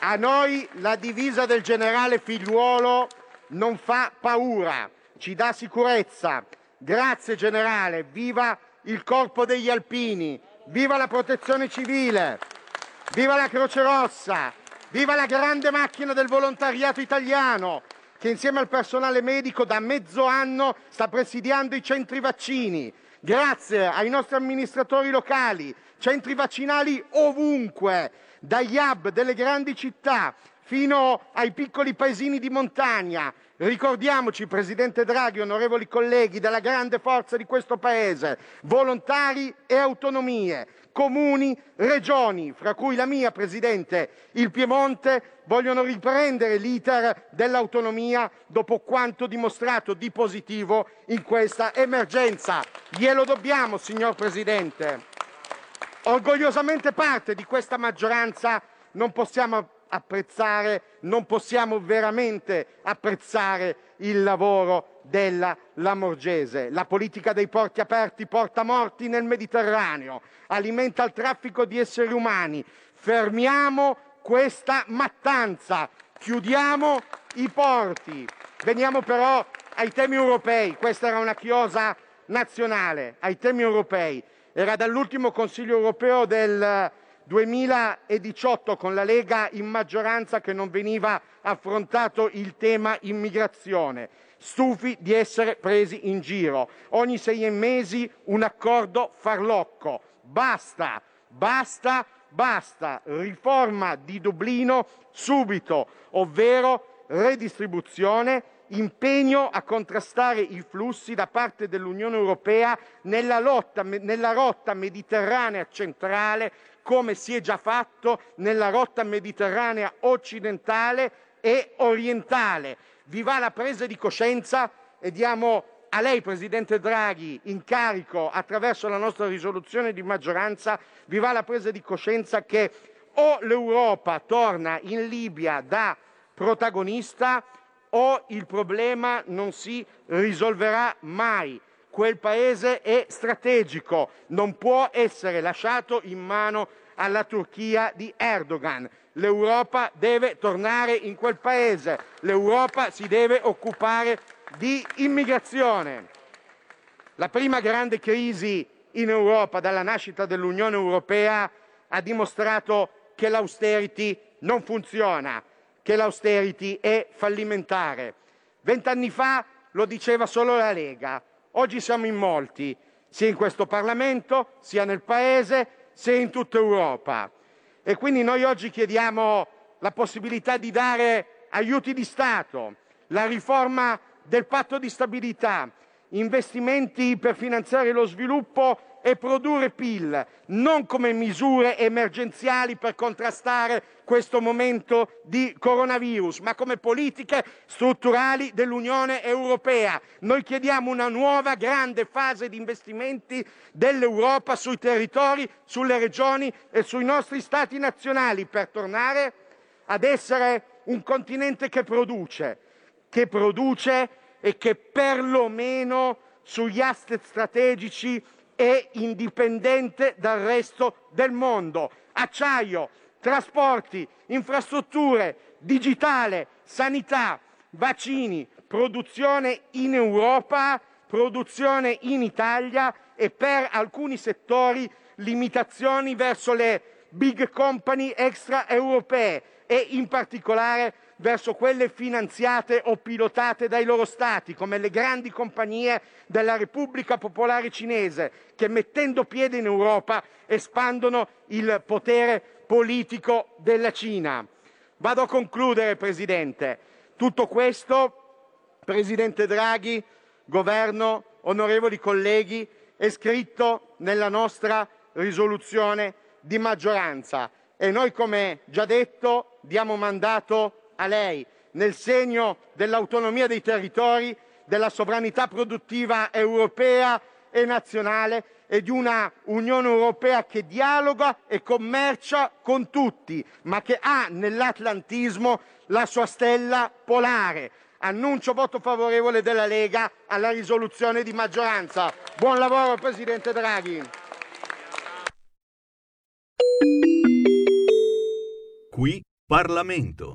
A noi la divisa del generale figliuolo non fa paura, ci dà sicurezza. Grazie generale, viva il corpo degli alpini, viva la protezione civile, viva la Croce Rossa, viva la grande macchina del volontariato italiano che insieme al personale medico da mezzo anno sta presidiando i centri vaccini. Grazie ai nostri amministratori locali, centri vaccinali ovunque, dagli hub delle grandi città fino ai piccoli paesini di montagna. Ricordiamoci, Presidente Draghi, onorevoli colleghi, della grande forza di questo Paese, volontari e autonomie, comuni, regioni, fra cui la mia, Presidente, il Piemonte, vogliono riprendere l'iter dell'autonomia dopo quanto dimostrato di positivo in questa emergenza. Glielo dobbiamo, signor Presidente. Orgogliosamente parte di questa maggioranza non possiamo apprezzare, non possiamo veramente apprezzare il lavoro della Lamorgese. La politica dei porti aperti porta morti nel Mediterraneo, alimenta il traffico di esseri umani. Fermiamo questa mattanza, chiudiamo i porti. Veniamo però ai temi europei. Questa era una chiosa nazionale, ai temi europei. Era dall'ultimo Consiglio europeo del 2018 con la Lega in maggioranza che non veniva affrontato il tema immigrazione. Stufi di essere presi in giro. Ogni sei mesi un accordo farlocco. Basta, basta, basta. Riforma di Dublino subito, ovvero redistribuzione impegno a contrastare i flussi da parte dell'Unione Europea nella, lotta, nella rotta mediterranea centrale, come si è già fatto nella rotta mediterranea occidentale e orientale. Vi va la presa di coscienza e diamo a lei, Presidente Draghi, incarico attraverso la nostra risoluzione di maggioranza, vi va la presa di coscienza che o l'Europa torna in Libia da protagonista o il problema non si risolverà mai. Quel paese è strategico, non può essere lasciato in mano alla Turchia di Erdogan. L'Europa deve tornare in quel paese, l'Europa si deve occupare di immigrazione. La prima grande crisi in Europa dalla nascita dell'Unione Europea ha dimostrato che l'austerity non funziona, che l'austerity è fallimentare. Vent'anni fa lo diceva solo la Lega, oggi siamo in molti, sia in questo Parlamento, sia nel Paese, sia in tutta Europa. E quindi noi oggi chiediamo la possibilità di dare aiuti di Stato, la riforma del patto di stabilità, investimenti per finanziare lo sviluppo e produrre PIL, non come misure emergenziali per contrastare questo momento di coronavirus, ma come politiche strutturali dell'Unione Europea. Noi chiediamo una nuova grande fase di investimenti dell'Europa sui territori, sulle regioni e sui nostri stati nazionali per tornare ad essere un continente che produce, che produce e che perlomeno sugli asset strategici è indipendente dal resto del mondo. Acciaio, trasporti, infrastrutture, digitale, sanità, vaccini, produzione in Europa, produzione in Italia e per alcuni settori limitazioni verso le big company extraeuropee e in particolare verso quelle finanziate o pilotate dai loro stati, come le grandi compagnie della Repubblica Popolare Cinese, che mettendo piede in Europa espandono il potere politico della Cina. Vado a concludere, Presidente. Tutto questo, Presidente Draghi, Governo, onorevoli colleghi, è scritto nella nostra risoluzione di maggioranza e noi, come già detto, diamo mandato a lei nel segno dell'autonomia dei territori, della sovranità produttiva europea e nazionale e di una Unione Europea che dialoga e commercia con tutti, ma che ha nell'atlantismo la sua stella polare. Annuncio voto favorevole della Lega alla risoluzione di maggioranza. Buon lavoro Presidente Draghi. Qui Parlamento.